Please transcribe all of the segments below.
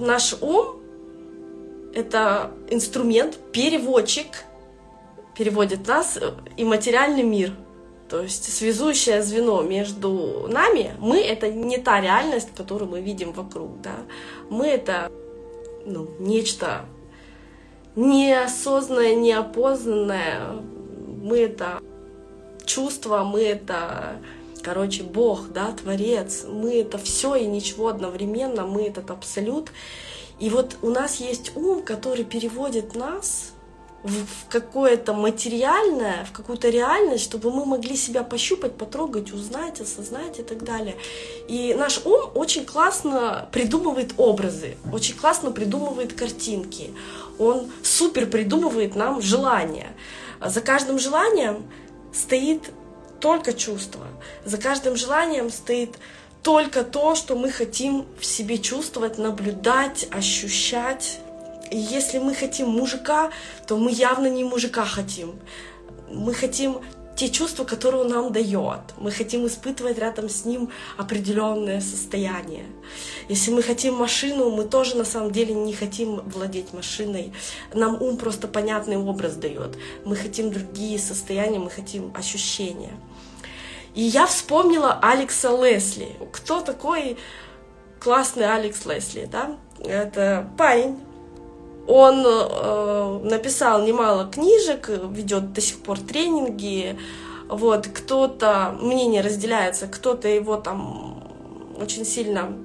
наш ум — это инструмент, переводчик, переводит нас и материальный мир. То есть связующее звено между нами, мы — это не та реальность, которую мы видим вокруг, да. Мы — это ну, нечто неосознанное, неопознанное. Мы — это чувство, мы — это короче, Бог, да, Творец, мы это все и ничего одновременно, мы этот абсолют. И вот у нас есть ум, который переводит нас в какое-то материальное, в какую-то реальность, чтобы мы могли себя пощупать, потрогать, узнать, осознать и так далее. И наш ум очень классно придумывает образы, очень классно придумывает картинки. Он супер придумывает нам желания. За каждым желанием стоит только чувство. За каждым желанием стоит только то, что мы хотим в себе чувствовать, наблюдать, ощущать. И если мы хотим мужика, то мы явно не мужика хотим. Мы хотим те чувства, которые он нам дает. Мы хотим испытывать рядом с ним определенное состояние. Если мы хотим машину, мы тоже на самом деле не хотим владеть машиной. Нам ум просто понятный образ дает. Мы хотим другие состояния, мы хотим ощущения. И я вспомнила Алекса Лесли. Кто такой классный Алекс Лесли, да? Это парень. Он э, написал немало книжек, ведет до сих пор тренинги. Вот, кто-то, мнение разделяется, кто-то его там очень сильно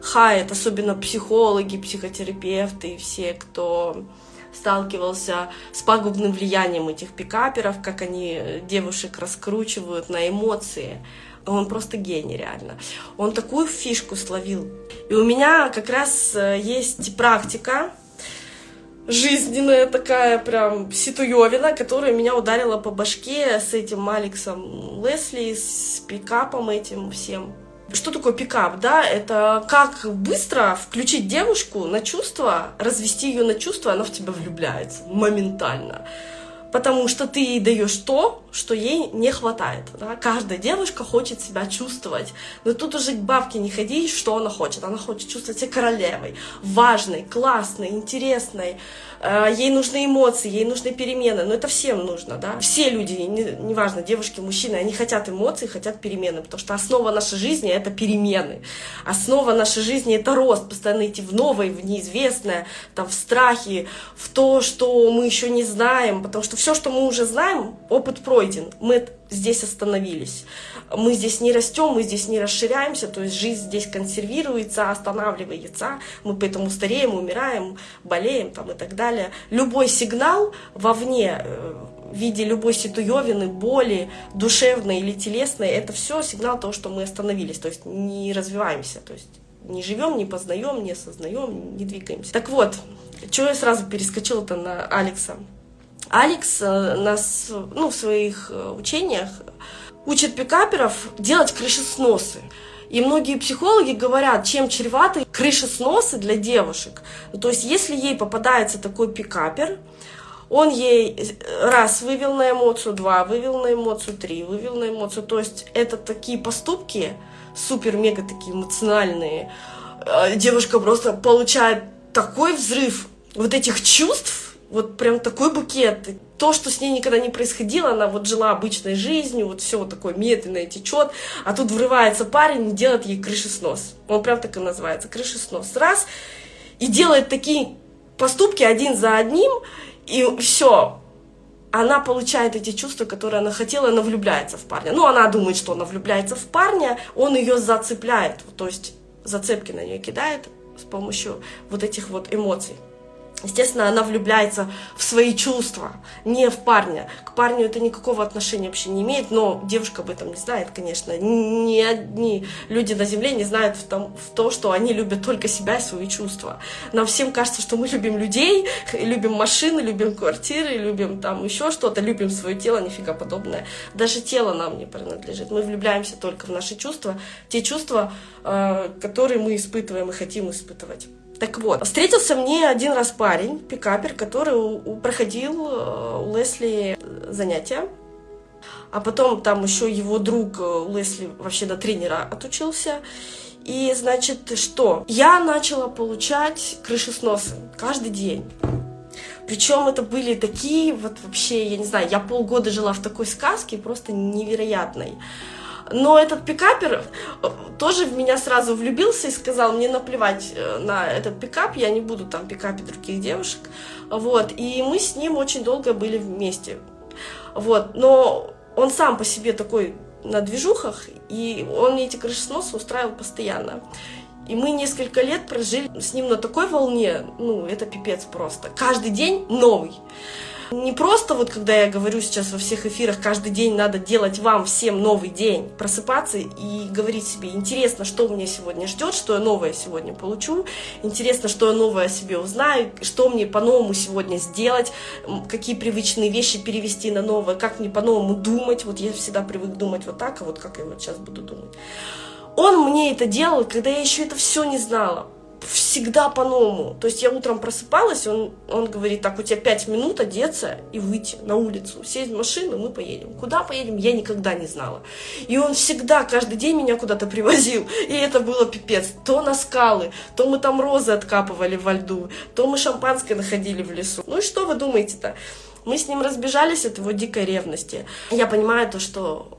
хает, особенно психологи, психотерапевты и все, кто сталкивался с пагубным влиянием этих пикаперов, как они девушек раскручивают на эмоции. Он просто гений, реально. Он такую фишку словил. И у меня как раз э, есть практика, жизненная такая прям ситуевина, которая меня ударила по башке с этим Алексом Лесли, с пикапом этим всем. Что такое пикап, да? Это как быстро включить девушку на чувства, развести ее на чувства, она в тебя влюбляется моментально. Потому что ты ей даешь то, что ей не хватает. Да? Каждая девушка хочет себя чувствовать. Но тут уже к бабке не ходи, что она хочет. Она хочет чувствовать себя королевой, важной, классной, интересной. Э, ей нужны эмоции, ей нужны перемены. Но это всем нужно. Да? Все люди, неважно, девушки, мужчины, они хотят эмоций, хотят перемены. Потому что основа нашей жизни — это перемены. Основа нашей жизни — это рост. Постоянно идти в новое, в неизвестное, там, в страхе, в то, что мы еще не знаем. Потому что все, что мы уже знаем, опыт пройден, мы здесь остановились. Мы здесь не растем, мы здесь не расширяемся, то есть жизнь здесь консервируется, останавливается, мы поэтому стареем, умираем, болеем там, и так далее. Любой сигнал вовне, э, в виде любой ситуевины, боли, душевной или телесной, это все сигнал того, что мы остановились, то есть не развиваемся, то есть не живем, не познаем, не осознаем, не двигаемся. Так вот, что я сразу перескочила-то на Алекса? Алекс э, нас ну, в своих э, учениях учит пикаперов делать крышесносы. И многие психологи говорят, чем чреваты крышесносы для девушек. То есть, если ей попадается такой пикапер, он ей э, раз вывел на эмоцию, два вывел на эмоцию, три вывел на эмоцию. То есть, это такие поступки, супер-мега такие эмоциональные. Девушка просто получает такой взрыв вот этих чувств, вот прям такой букет. То, что с ней никогда не происходило, она вот жила обычной жизнью, вот все вот такое медленное течет, а тут врывается парень и делает ей крышеснос. Он прям так и называется, крышеснос. Раз, и делает такие поступки один за одним, и все, она получает эти чувства, которые она хотела, она влюбляется в парня. Ну, она думает, что она влюбляется в парня, он ее зацепляет, то есть зацепки на нее кидает с помощью вот этих вот эмоций. Естественно, она влюбляется в свои чувства, не в парня. К парню это никакого отношения вообще не имеет, но девушка об этом не знает, конечно. Ни одни люди на Земле не знают в, том, в то, что они любят только себя и свои чувства. Нам всем кажется, что мы любим людей, любим машины, любим квартиры, любим там еще что-то, любим свое тело, нифига подобное. Даже тело нам не принадлежит. Мы влюбляемся только в наши чувства, те чувства, э, которые мы испытываем и хотим испытывать. Так вот, встретился мне один раз парень, пикапер, который проходил э, у Лесли занятия. А потом там еще его друг э, Лесли вообще до тренера отучился. И, значит, что? Я начала получать крышесносы каждый день. Причем это были такие, вот вообще, я не знаю, я полгода жила в такой сказке, просто невероятной. Но этот пикапер тоже в меня сразу влюбился и сказал, мне наплевать э, на этот пикап, я не буду там пикапить других девушек. Вот, и мы с ним очень долго были вместе. Вот, но он сам по себе такой на движухах, и он мне эти крышесносы устраивал постоянно. И мы несколько лет прожили с ним на такой волне, ну, это пипец просто. Каждый день новый. Не просто вот, когда я говорю сейчас во всех эфирах, каждый день надо делать вам всем новый день, просыпаться и говорить себе, интересно, что меня сегодня ждет, что я новое сегодня получу, интересно, что я новое о себе узнаю, что мне по-новому сегодня сделать, какие привычные вещи перевести на новое, как мне по-новому думать, вот я всегда привык думать вот так, а вот как я вот сейчас буду думать. Он мне это делал, когда я еще это все не знала всегда по-новому. То есть я утром просыпалась, он, он говорит, так, у тебя пять минут одеться и выйти на улицу, сесть в машину, мы поедем. Куда поедем, я никогда не знала. И он всегда, каждый день меня куда-то привозил, и это было пипец. То на скалы, то мы там розы откапывали во льду, то мы шампанское находили в лесу. Ну и что вы думаете-то? Мы с ним разбежались от его дикой ревности. Я понимаю то, что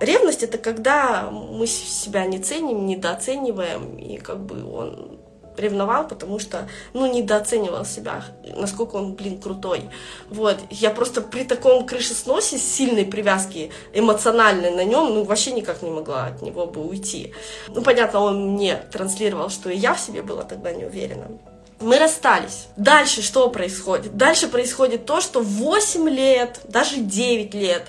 Ревность это когда мы себя не ценим, недооцениваем, и как бы он ревновал, потому что, ну, недооценивал себя, насколько он, блин, крутой. Вот, я просто при таком крышесносе, сильной привязки эмоциональной на нем, ну, вообще никак не могла от него бы уйти. Ну, понятно, он мне транслировал, что и я в себе была тогда не уверена. Мы расстались. Дальше что происходит? Дальше происходит то, что 8 лет, даже 9 лет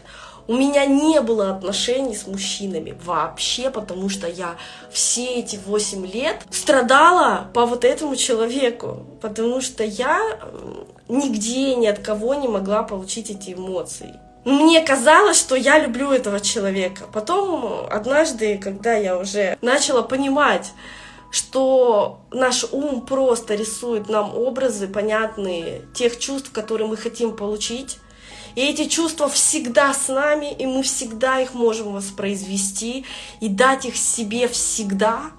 у меня не было отношений с мужчинами вообще, потому что я все эти 8 лет страдала по вот этому человеку, потому что я нигде ни от кого не могла получить эти эмоции. Мне казалось, что я люблю этого человека. Потом однажды, когда я уже начала понимать, что наш ум просто рисует нам образы понятные тех чувств, которые мы хотим получить, и эти чувства всегда с нами, и мы всегда их можем воспроизвести и дать их себе всегда.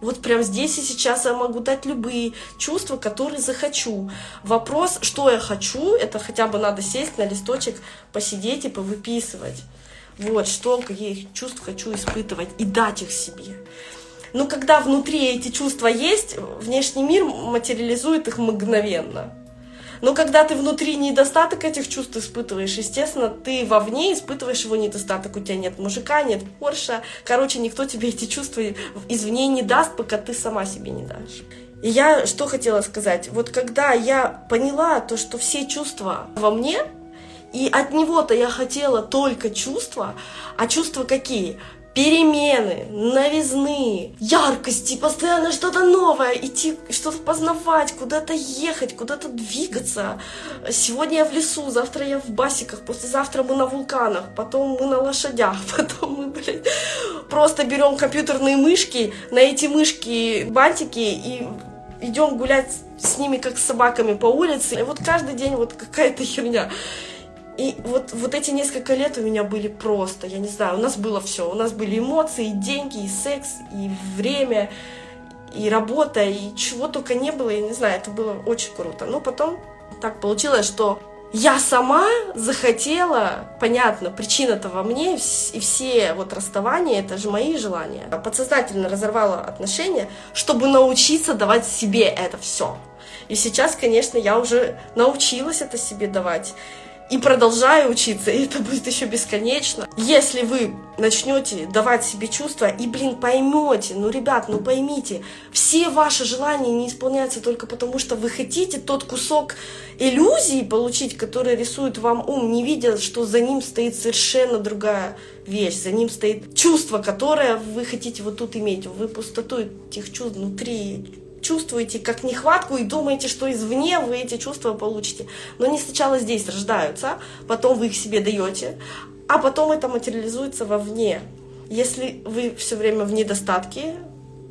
Вот прямо здесь и сейчас я могу дать любые чувства, которые захочу. Вопрос, что я хочу, это хотя бы надо сесть на листочек, посидеть и повыписывать. Вот, что, какие чувства хочу испытывать и дать их себе. Но когда внутри эти чувства есть, внешний мир материализует их мгновенно. Но когда ты внутри недостаток этих чувств испытываешь, естественно, ты вовне испытываешь его недостаток. У тебя нет мужика, нет Порша. Короче, никто тебе эти чувства извне не даст, пока ты сама себе не дашь. И я что хотела сказать? Вот когда я поняла то, что все чувства во мне, и от него-то я хотела только чувства, а чувства какие? Перемены, новизны, яркости, постоянно что-то новое, идти что-то познавать, куда-то ехать, куда-то двигаться. Сегодня я в лесу, завтра я в басиках, послезавтра мы на вулканах, потом мы на лошадях, потом мы, блядь, просто берем компьютерные мышки, на эти мышки бантики и идем гулять с ними как с собаками по улице. И вот каждый день вот какая-то херня. И вот, вот эти несколько лет у меня были просто, я не знаю, у нас было все. У нас были эмоции, и деньги, и секс, и время, и работа, и чего только не было, я не знаю, это было очень круто. Но потом так получилось, что я сама захотела, понятно, причина-то во мне, и все вот расставания, это же мои желания. Подсознательно разорвала отношения, чтобы научиться давать себе это все. И сейчас, конечно, я уже научилась это себе давать и продолжаю учиться, и это будет еще бесконечно. Если вы начнете давать себе чувства и, блин, поймете, ну, ребят, ну поймите, все ваши желания не исполняются только потому, что вы хотите тот кусок иллюзии получить, который рисует вам ум, не видя, что за ним стоит совершенно другая вещь, за ним стоит чувство, которое вы хотите вот тут иметь. Вы пустоту этих чувств внутри чувствуете как нехватку и думаете, что извне вы эти чувства получите. Но они сначала здесь рождаются, потом вы их себе даете, а потом это материализуется вовне. Если вы все время в недостатке,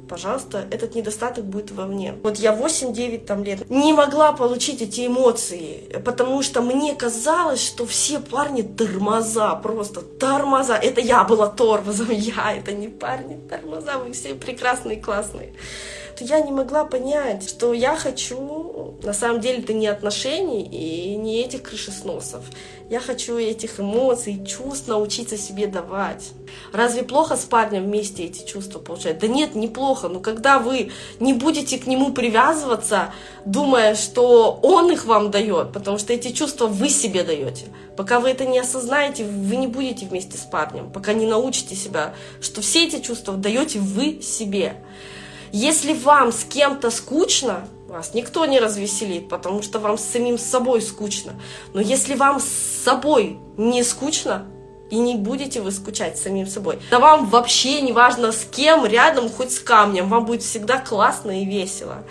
пожалуйста, этот недостаток будет во мне. Вот я 8-9 там лет не могла получить эти эмоции, потому что мне казалось, что все парни тормоза, просто тормоза. Это я была тормозом, я, это не парни тормоза, вы все прекрасные, классные то я не могла понять, что я хочу, на самом деле, это не отношений и не этих крышесносов. Я хочу этих эмоций, чувств научиться себе давать. Разве плохо с парнем вместе эти чувства получать? Да нет, неплохо. Но когда вы не будете к нему привязываться, думая, что он их вам дает, потому что эти чувства вы себе даете. Пока вы это не осознаете, вы не будете вместе с парнем, пока не научите себя, что все эти чувства даете вы себе. Если вам с кем-то скучно, вас никто не развеселит, потому что вам с самим собой скучно. Но если вам с собой не скучно, и не будете вы скучать самим собой. Да вам вообще не важно с кем, рядом, хоть с камнем, вам будет всегда классно и весело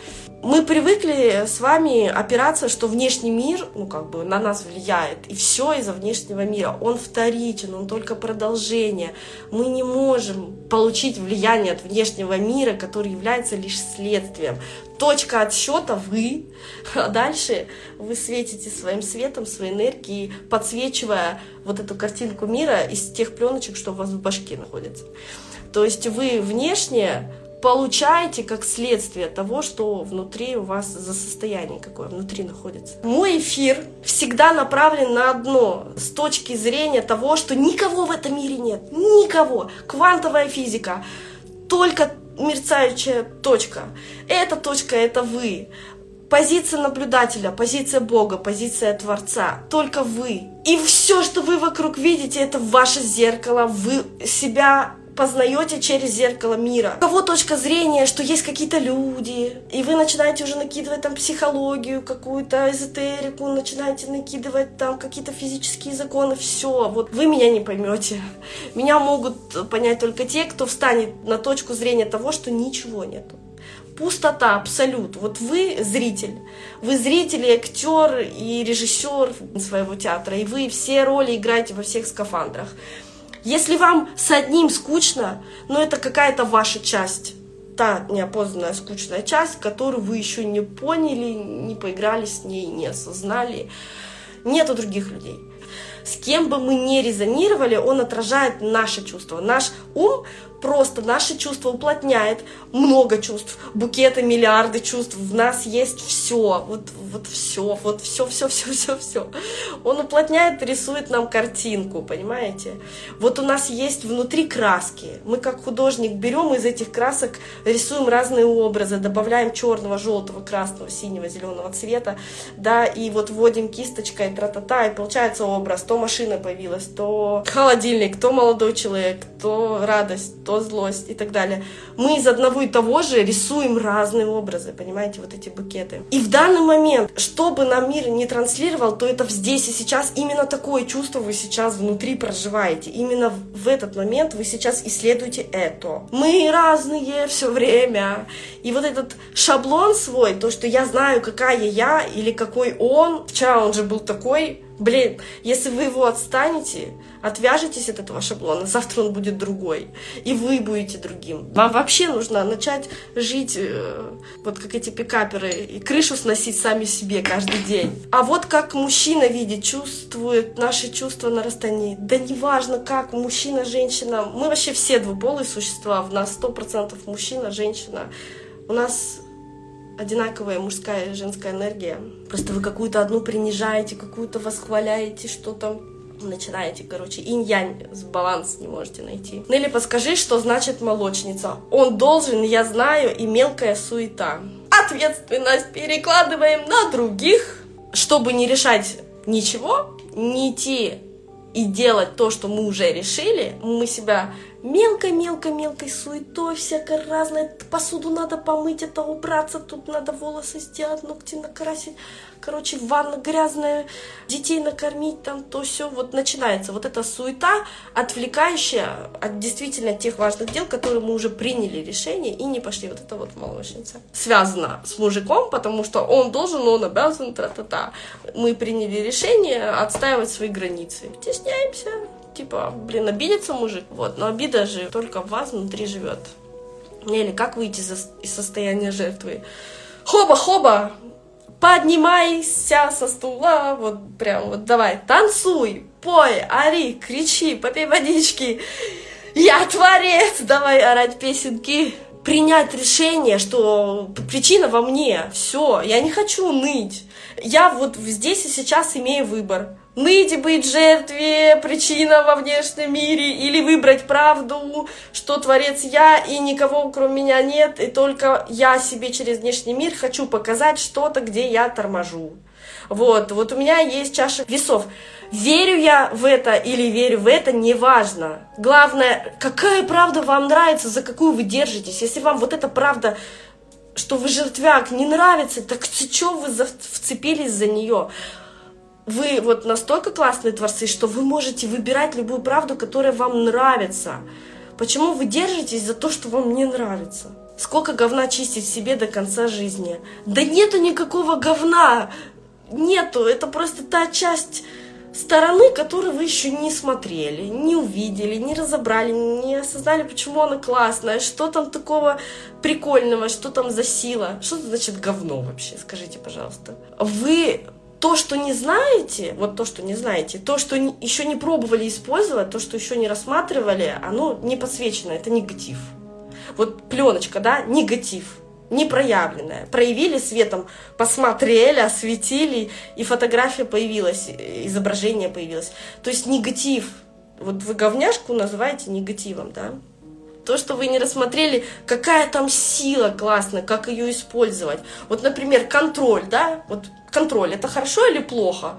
мы привыкли с вами опираться, что внешний мир, ну, как бы на нас влияет, и все из-за внешнего мира. Он вторичен, он только продолжение. Мы не можем получить влияние от внешнего мира, который является лишь следствием. Точка отсчета вы, а дальше вы светите своим светом, своей энергией, подсвечивая вот эту картинку мира из тех пленочек, что у вас в башке находится. То есть вы внешне получаете как следствие того, что внутри у вас за состояние какое внутри находится. Мой эфир всегда направлен на одно, с точки зрения того, что никого в этом мире нет, никого. Квантовая физика, только мерцающая точка. Эта точка — это вы. Позиция наблюдателя, позиция Бога, позиция Творца. Только вы. И все, что вы вокруг видите, это ваше зеркало. Вы себя познаете через зеркало мира. У кого точка зрения, что есть какие-то люди, и вы начинаете уже накидывать там психологию, какую-то эзотерику, начинаете накидывать там какие-то физические законы, все, вот вы меня не поймете. Меня могут понять только те, кто встанет на точку зрения того, что ничего нету пустота, абсолют. Вот вы зритель, вы зритель, и актер и режиссер своего театра, и вы все роли играете во всех скафандрах. Если вам с одним скучно, но это какая-то ваша часть, та неопознанная скучная часть, которую вы еще не поняли, не поиграли с ней, не осознали. Нету других людей. С кем бы мы ни резонировали, он отражает наши чувства. Наш ум просто наши чувства уплотняет, много чувств, букеты, миллиарды чувств, в нас есть все, вот, вот все, вот все, все, все, все, все. Он уплотняет, рисует нам картинку, понимаете? Вот у нас есть внутри краски, мы как художник берем из этих красок, рисуем разные образы, добавляем черного, желтого, красного, синего, зеленого цвета, да, и вот вводим кисточкой, тра-та-та, и получается образ, то машина появилась, то холодильник, то молодой человек, то радость, то злость и так далее. Мы из одного и того же рисуем разные образы, понимаете, вот эти букеты. И в данный момент, что бы нам мир не транслировал, то это здесь и сейчас именно такое чувство вы сейчас внутри проживаете. Именно в этот момент вы сейчас исследуете это. Мы разные все время. И вот этот шаблон свой, то, что я знаю, какая я или какой он, вчера он же был такой, Блин, если вы его отстанете, отвяжетесь от этого шаблона, завтра он будет другой, и вы будете другим. Вам вообще нужно начать жить, э, вот как эти пикаперы, и крышу сносить сами себе каждый день. А вот как мужчина видит, чувствует наши чувства на расстоянии. Да неважно как, мужчина, женщина, мы вообще все двуполые существа, в нас сто процентов мужчина, женщина. У нас одинаковая мужская и женская энергия. Просто вы какую-то одну принижаете, какую-то восхваляете, что-то начинаете, короче, инь-янь баланс не можете найти. Нелли, подскажи, что значит молочница? Он должен, я знаю, и мелкая суета. Ответственность перекладываем на других, чтобы не решать ничего, не идти и делать то, что мы уже решили, мы себя мелкой-мелкой-мелкой суетой всякой разной. Посуду надо помыть, это убраться, тут надо волосы сделать, ногти накрасить. Короче, ванна грязная, детей накормить, там то все. Вот начинается вот эта суета, отвлекающая от действительно тех важных дел, которые мы уже приняли решение и не пошли. Вот это вот молочница. Связано с мужиком, потому что он должен, он обязан, тра-та-та. Мы приняли решение отстаивать свои границы. Стесняемся, типа, блин, обидится мужик, вот, но обида же только в вас внутри живет. Или как выйти из состояния жертвы? Хоба-хоба, поднимайся со стула, вот прям вот давай, танцуй, пой, ори, кричи, попей водички, я творец, давай орать песенки, принять решение, что причина во мне, все, я не хочу ныть, я вот здесь и сейчас имею выбор, ныть быть жертве, причина во внешнем мире, или выбрать правду, что творец я, и никого кроме меня нет, и только я себе через внешний мир хочу показать что-то, где я торможу. Вот, вот у меня есть чаша весов. Верю я в это или верю в это, неважно. Главное, какая правда вам нравится, за какую вы держитесь. Если вам вот эта правда, что вы жертвяк, не нравится, так что вы вцепились за нее? Вы вот настолько классные творцы, что вы можете выбирать любую правду, которая вам нравится. Почему вы держитесь за то, что вам не нравится? Сколько говна чистить себе до конца жизни? Да нету никакого говна! Нету, это просто та часть стороны, которую вы еще не смотрели, не увидели, не разобрали, не осознали, почему она классная, что там такого прикольного, что там за сила, что значит говно вообще, скажите, пожалуйста. Вы то, что не знаете, вот то, что не знаете, то, что еще не пробовали использовать, то, что еще не рассматривали, оно не подсвечено, это негатив. Вот пленочка, да, негатив, непроявленная. Проявили светом, посмотрели, осветили, и фотография появилась, изображение появилось. То есть негатив. Вот вы говняшку называете негативом, да? То, что вы не рассмотрели, какая там сила классная, как ее использовать. Вот, например, контроль, да, вот контроль, это хорошо или плохо?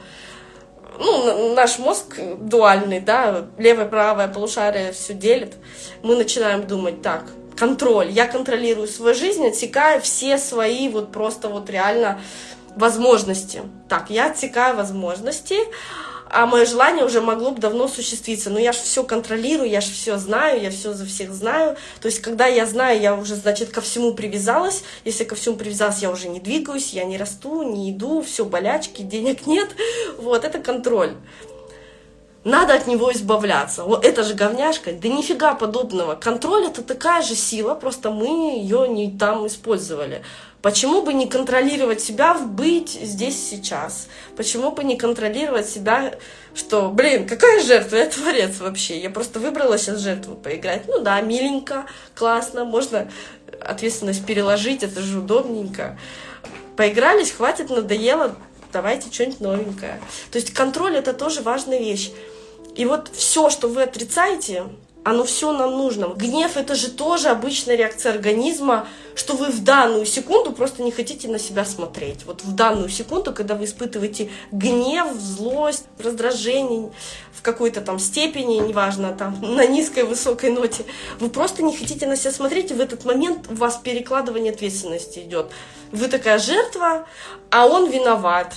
Ну, наш мозг дуальный, да, левое, правое полушарие все делит. Мы начинаем думать, так, контроль, я контролирую свою жизнь, отсекаю все свои вот просто вот реально возможности. Так, я отсекаю возможности, а мое желание уже могло бы давно осуществиться. Но я же все контролирую, я же все знаю, я все за всех знаю. То есть, когда я знаю, я уже, значит, ко всему привязалась. Если ко всему привязалась, я уже не двигаюсь, я не расту, не иду, все болячки, денег нет. Вот, это контроль. Надо от него избавляться. Вот это же говняшка. Да нифига подобного. Контроль это такая же сила, просто мы ее не там использовали. Почему бы не контролировать себя в быть здесь сейчас? Почему бы не контролировать себя, что, блин, какая жертва, я творец вообще. Я просто выбрала сейчас жертву поиграть. Ну да, миленько, классно, можно ответственность переложить, это же удобненько. Поигрались, хватит, надоело, давайте что-нибудь новенькое. То есть контроль это тоже важная вещь. И вот все, что вы отрицаете, оно все нам нужно. Гнев это же тоже обычная реакция организма, что вы в данную секунду просто не хотите на себя смотреть. Вот в данную секунду, когда вы испытываете гнев, злость, раздражение в какой-то там степени, неважно, там на низкой, высокой ноте, вы просто не хотите на себя смотреть, и в этот момент у вас перекладывание ответственности идет. Вы такая жертва, а он виноват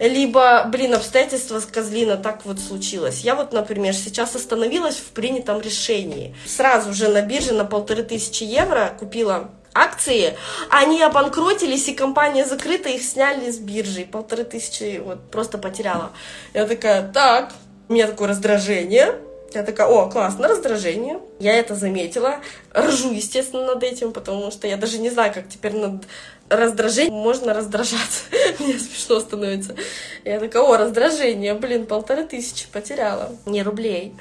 либо, блин, обстоятельства с козлина, так вот случилось. Я вот, например, сейчас остановилась в принятом решении. Сразу же на бирже на полторы тысячи евро купила акции, они обанкротились, и компания закрыта, их сняли с биржи. Полторы тысячи вот просто потеряла. Я такая, так, у меня такое раздражение, я такая, о, классно, раздражение. Я это заметила. Ржу, естественно, над этим, потому что я даже не знаю, как теперь над раздражением можно раздражаться. Мне смешно становится. Я такая, о, раздражение, блин, полторы тысячи потеряла. Не рублей.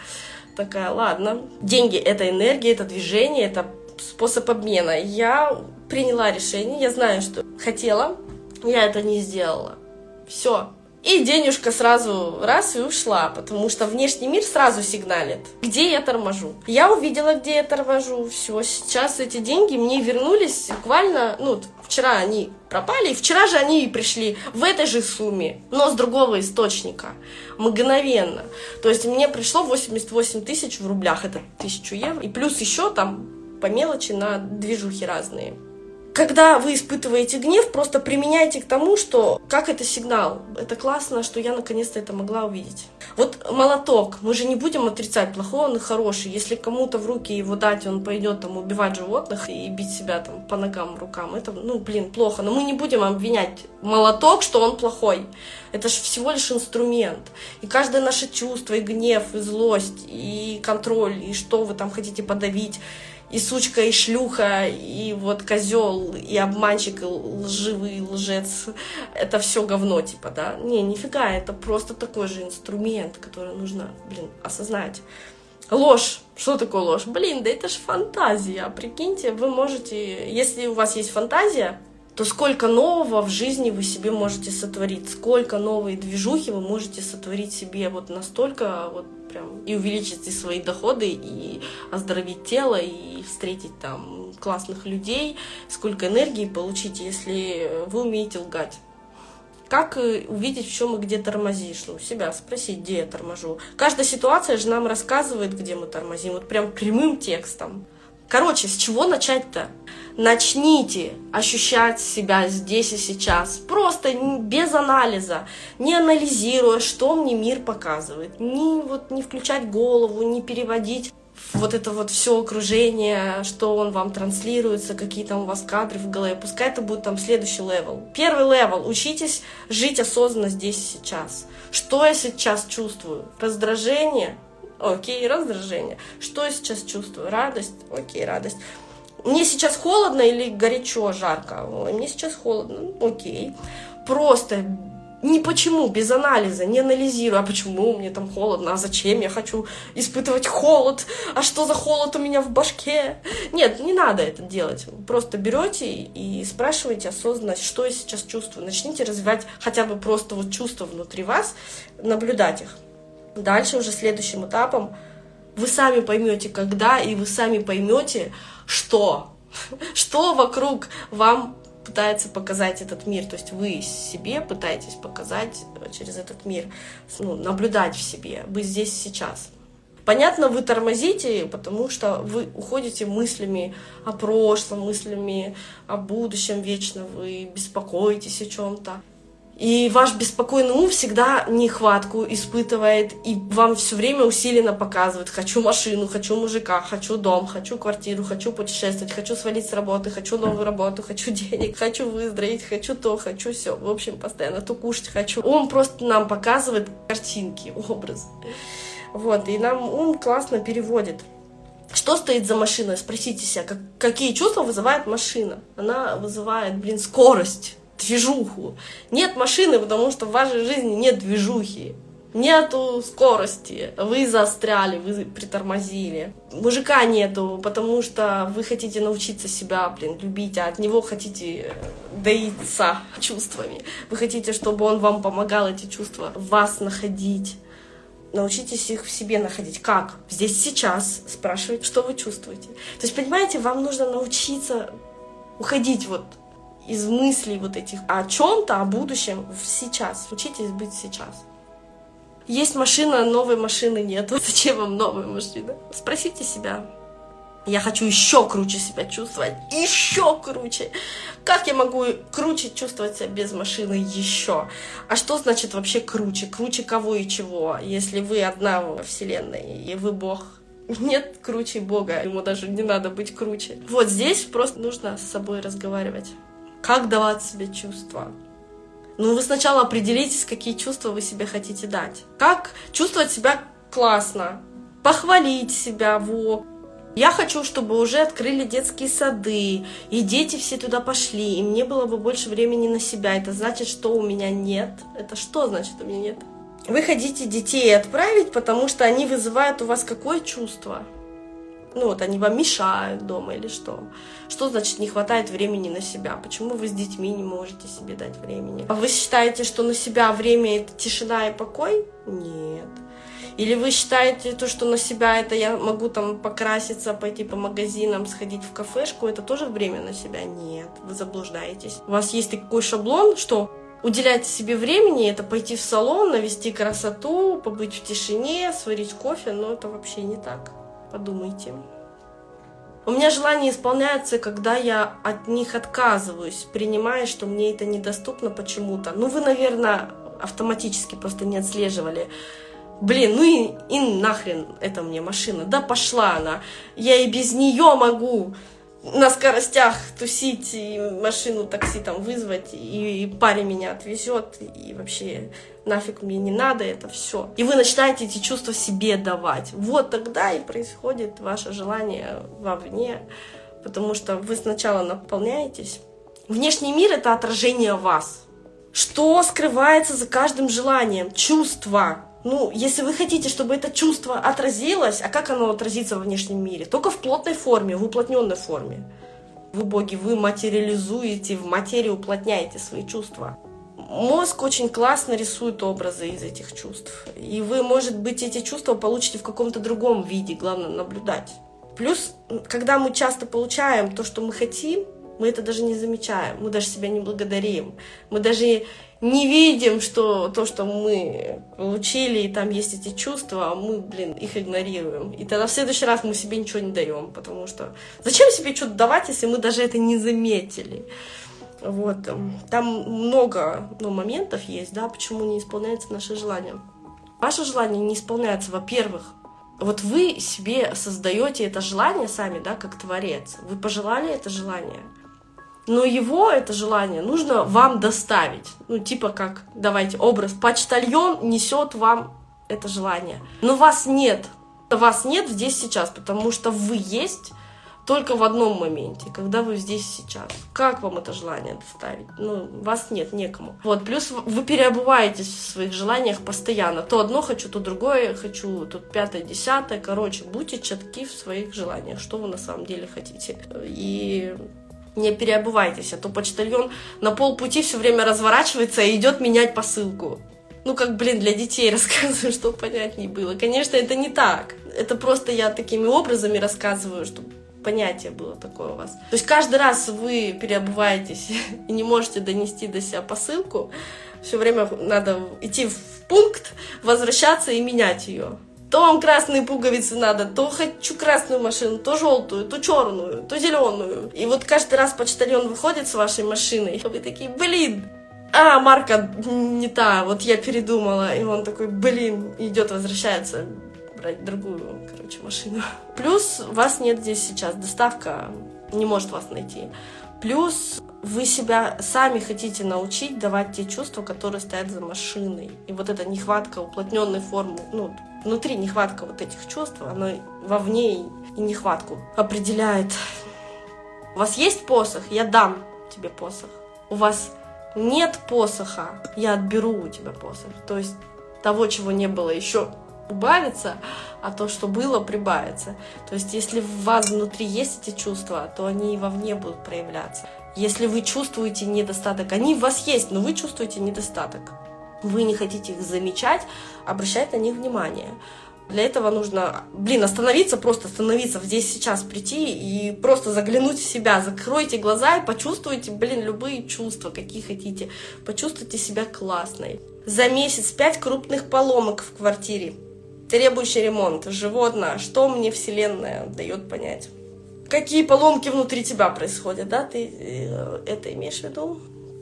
Такая, ладно. Деньги — это энергия, это движение, это способ обмена. Я приняла решение, я знаю, что хотела, я это не сделала. Все, и денежка сразу раз и ушла, потому что внешний мир сразу сигналит, где я торможу. Я увидела, где я торможу, все, сейчас эти деньги мне вернулись буквально, ну, вчера они пропали, и вчера же они и пришли в этой же сумме, но с другого источника, мгновенно. То есть мне пришло 88 тысяч в рублях, это тысячу евро, и плюс еще там по мелочи на движухи разные когда вы испытываете гнев, просто применяйте к тому, что как это сигнал. Это классно, что я наконец-то это могла увидеть. Вот молоток, мы же не будем отрицать, плохой он и хороший. Если кому-то в руки его дать, он пойдет там убивать животных и бить себя там по ногам, рукам. Это, ну, блин, плохо. Но мы не будем обвинять молоток, что он плохой. Это же всего лишь инструмент. И каждое наше чувство, и гнев, и злость, и контроль, и что вы там хотите подавить, и сучка, и шлюха, и вот козел, и обманщик, и лживый лжец, это все говно, типа, да? Не, нифига, это просто такой же инструмент, который нужно, блин, осознать. Ложь. Что такое ложь? Блин, да это же фантазия. Прикиньте, вы можете, если у вас есть фантазия, то сколько нового в жизни вы себе можете сотворить, сколько новой движухи вы можете сотворить себе вот настолько вот прям и увеличить свои доходы, и оздоровить тело, и встретить там классных людей, сколько энергии получить, если вы умеете лгать. Как э, увидеть, в чем и где тормозишь? Ну, себя спросить, где я торможу. Каждая ситуация же нам рассказывает, где мы тормозим, вот прям прямым текстом. Короче, с чего начать-то? Начните ощущать себя здесь и сейчас. Просто без анализа, не анализируя, что мне мир показывает. Не, вот, не включать голову, не переводить вот это вот все окружение, что он вам транслируется, какие там у вас кадры в голове. Пускай это будет там следующий level. Первый level. Учитесь жить осознанно здесь и сейчас. Что я сейчас чувствую? Раздражение? Окей, раздражение. Что я сейчас чувствую? Радость? Окей, радость. Мне сейчас холодно или горячо, жарко? Ой, мне сейчас холодно. Окей. Просто ни почему, без анализа, не анализирую, а почему мне там холодно, а зачем я хочу испытывать холод, а что за холод у меня в башке. Нет, не надо это делать. Просто берете и спрашиваете осознанно, что я сейчас чувствую. Начните развивать хотя бы просто вот чувства внутри вас, наблюдать их. Дальше уже следующим этапом вы сами поймете, когда, и вы сами поймете, что, что вокруг вам пытается показать этот мир. То есть вы себе пытаетесь показать через этот мир, ну, наблюдать в себе, быть здесь сейчас. Понятно, вы тормозите, потому что вы уходите мыслями о прошлом, мыслями о будущем вечно, вы беспокоитесь о чем-то. И ваш беспокойный ум всегда нехватку испытывает, и вам все время усиленно показывает, хочу машину, хочу мужика, хочу дом, хочу квартиру, хочу путешествовать, хочу свалить с работы, хочу новую работу, хочу денег, хочу выздороветь, хочу то, хочу все. В общем, постоянно то кушать хочу. Он просто нам показывает картинки, образы. Вот, и нам ум классно переводит. Что стоит за машиной? Спросите себя, как, какие чувства вызывает машина? Она вызывает, блин, скорость движуху. Нет машины, потому что в вашей жизни нет движухи. Нету скорости, вы застряли, вы притормозили. Мужика нету, потому что вы хотите научиться себя, блин, любить, а от него хотите доиться чувствами. Вы хотите, чтобы он вам помогал эти чувства вас находить. Научитесь их в себе находить. Как? Здесь сейчас спрашивать, что вы чувствуете. То есть, понимаете, вам нужно научиться уходить вот из мыслей вот этих о чем-то, о будущем в сейчас. Учитесь быть сейчас. Есть машина, новой машины нет. Зачем вам новая машина? Спросите себя. Я хочу еще круче себя чувствовать, еще круче. Как я могу круче чувствовать себя без машины еще? А что значит вообще круче? Круче кого и чего? Если вы одна во Вселенной, и вы Бог, нет круче Бога, ему даже не надо быть круче. Вот здесь просто нужно с собой разговаривать. Как давать себе чувства? Ну, вы сначала определитесь, какие чувства вы себе хотите дать. Как чувствовать себя классно, похвалить себя, во. Я хочу, чтобы уже открыли детские сады, и дети все туда пошли, и мне было бы больше времени на себя. Это значит, что у меня нет. Это что значит у меня нет? Вы хотите детей отправить, потому что они вызывают у вас какое чувство? Ну вот они вам мешают дома или что? Что значит не хватает времени на себя? Почему вы с детьми не можете себе дать времени? А вы считаете, что на себя время это тишина и покой? Нет. Или вы считаете то, что на себя это я могу там покраситься, пойти по магазинам, сходить в кафешку, это тоже время на себя? Нет, вы заблуждаетесь. У вас есть такой шаблон, что уделять себе времени, это пойти в салон, навести красоту, побыть в тишине, сварить кофе, но это вообще не так. Подумайте. У меня желание исполняется, когда я от них отказываюсь, принимая, что мне это недоступно почему-то. Ну, вы, наверное, автоматически просто не отслеживали. Блин, ну и, и нахрен это мне машина. Да пошла она. Я и без нее могу на скоростях тусить и машину такси там вызвать, и, парень меня отвезет, и вообще нафиг мне не надо это все. И вы начинаете эти чувства себе давать. Вот тогда и происходит ваше желание вовне, потому что вы сначала наполняетесь. Внешний мир — это отражение вас. Что скрывается за каждым желанием? Чувства. Ну, если вы хотите, чтобы это чувство отразилось, а как оно отразится во внешнем мире? Только в плотной форме, в уплотненной форме. Вы, боги, вы материализуете, в материи уплотняете свои чувства. Мозг очень классно рисует образы из этих чувств. И вы, может быть, эти чувства получите в каком-то другом виде, главное наблюдать. Плюс, когда мы часто получаем то, что мы хотим, мы это даже не замечаем, мы даже себя не благодарим, мы даже не видим, что то, что мы получили, и там есть эти чувства, а мы, блин, их игнорируем. И тогда в следующий раз мы себе ничего не даем, потому что зачем себе что-то давать, если мы даже это не заметили? Вот. Там много ну, моментов есть, да, почему не исполняется наше желание. Ваше желание не исполняется, во-первых, вот вы себе создаете это желание сами, да, как творец. Вы пожелали это желание – но его, это желание, нужно вам доставить. Ну, типа как, давайте, образ, почтальон несет вам это желание. Но вас нет. Вас нет здесь сейчас, потому что вы есть только в одном моменте, когда вы здесь сейчас. Как вам это желание доставить? Ну, вас нет, некому. Вот, плюс вы переобуваетесь в своих желаниях постоянно. То одно хочу, то другое хочу, тут пятое, десятое. Короче, будьте четки в своих желаниях, что вы на самом деле хотите. И не переобувайтесь, а то почтальон на полпути все время разворачивается и идет менять посылку. Ну, как, блин, для детей рассказываю, чтобы понятнее было. Конечно, это не так. Это просто я такими образами рассказываю, чтобы понятие было такое у вас. То есть каждый раз вы переобуваетесь и не можете донести до себя посылку, все время надо идти в пункт, возвращаться и менять ее. То вам красные пуговицы надо, то хочу красную машину, то желтую, то черную, то зеленую. И вот каждый раз почтальон выходит с вашей машиной, и вы такие, блин, а, марка не та, вот я передумала. И он такой, блин, идет, возвращается брать другую, короче, машину. Плюс вас нет здесь сейчас, доставка не может вас найти. Плюс вы себя сами хотите научить давать те чувства, которые стоят за машиной. И вот эта нехватка уплотненной формы, ну, внутри нехватка вот этих чувств, она вовне и нехватку определяет. У вас есть посох, я дам тебе посох. У вас нет посоха, я отберу у тебя посох. То есть того, чего не было еще убавится, а то, что было, прибавится. То есть, если в вас внутри есть эти чувства, то они и вовне будут проявляться. Если вы чувствуете недостаток, они в вас есть, но вы чувствуете недостаток вы не хотите их замечать, обращать на них внимание. Для этого нужно, блин, остановиться, просто остановиться, здесь сейчас прийти и просто заглянуть в себя. Закройте глаза и почувствуйте, блин, любые чувства, какие хотите. Почувствуйте себя классной. За месяц пять крупных поломок в квартире, требующий ремонт, животное, что мне Вселенная дает понять. Какие поломки внутри тебя происходят, да, ты э, это имеешь в виду?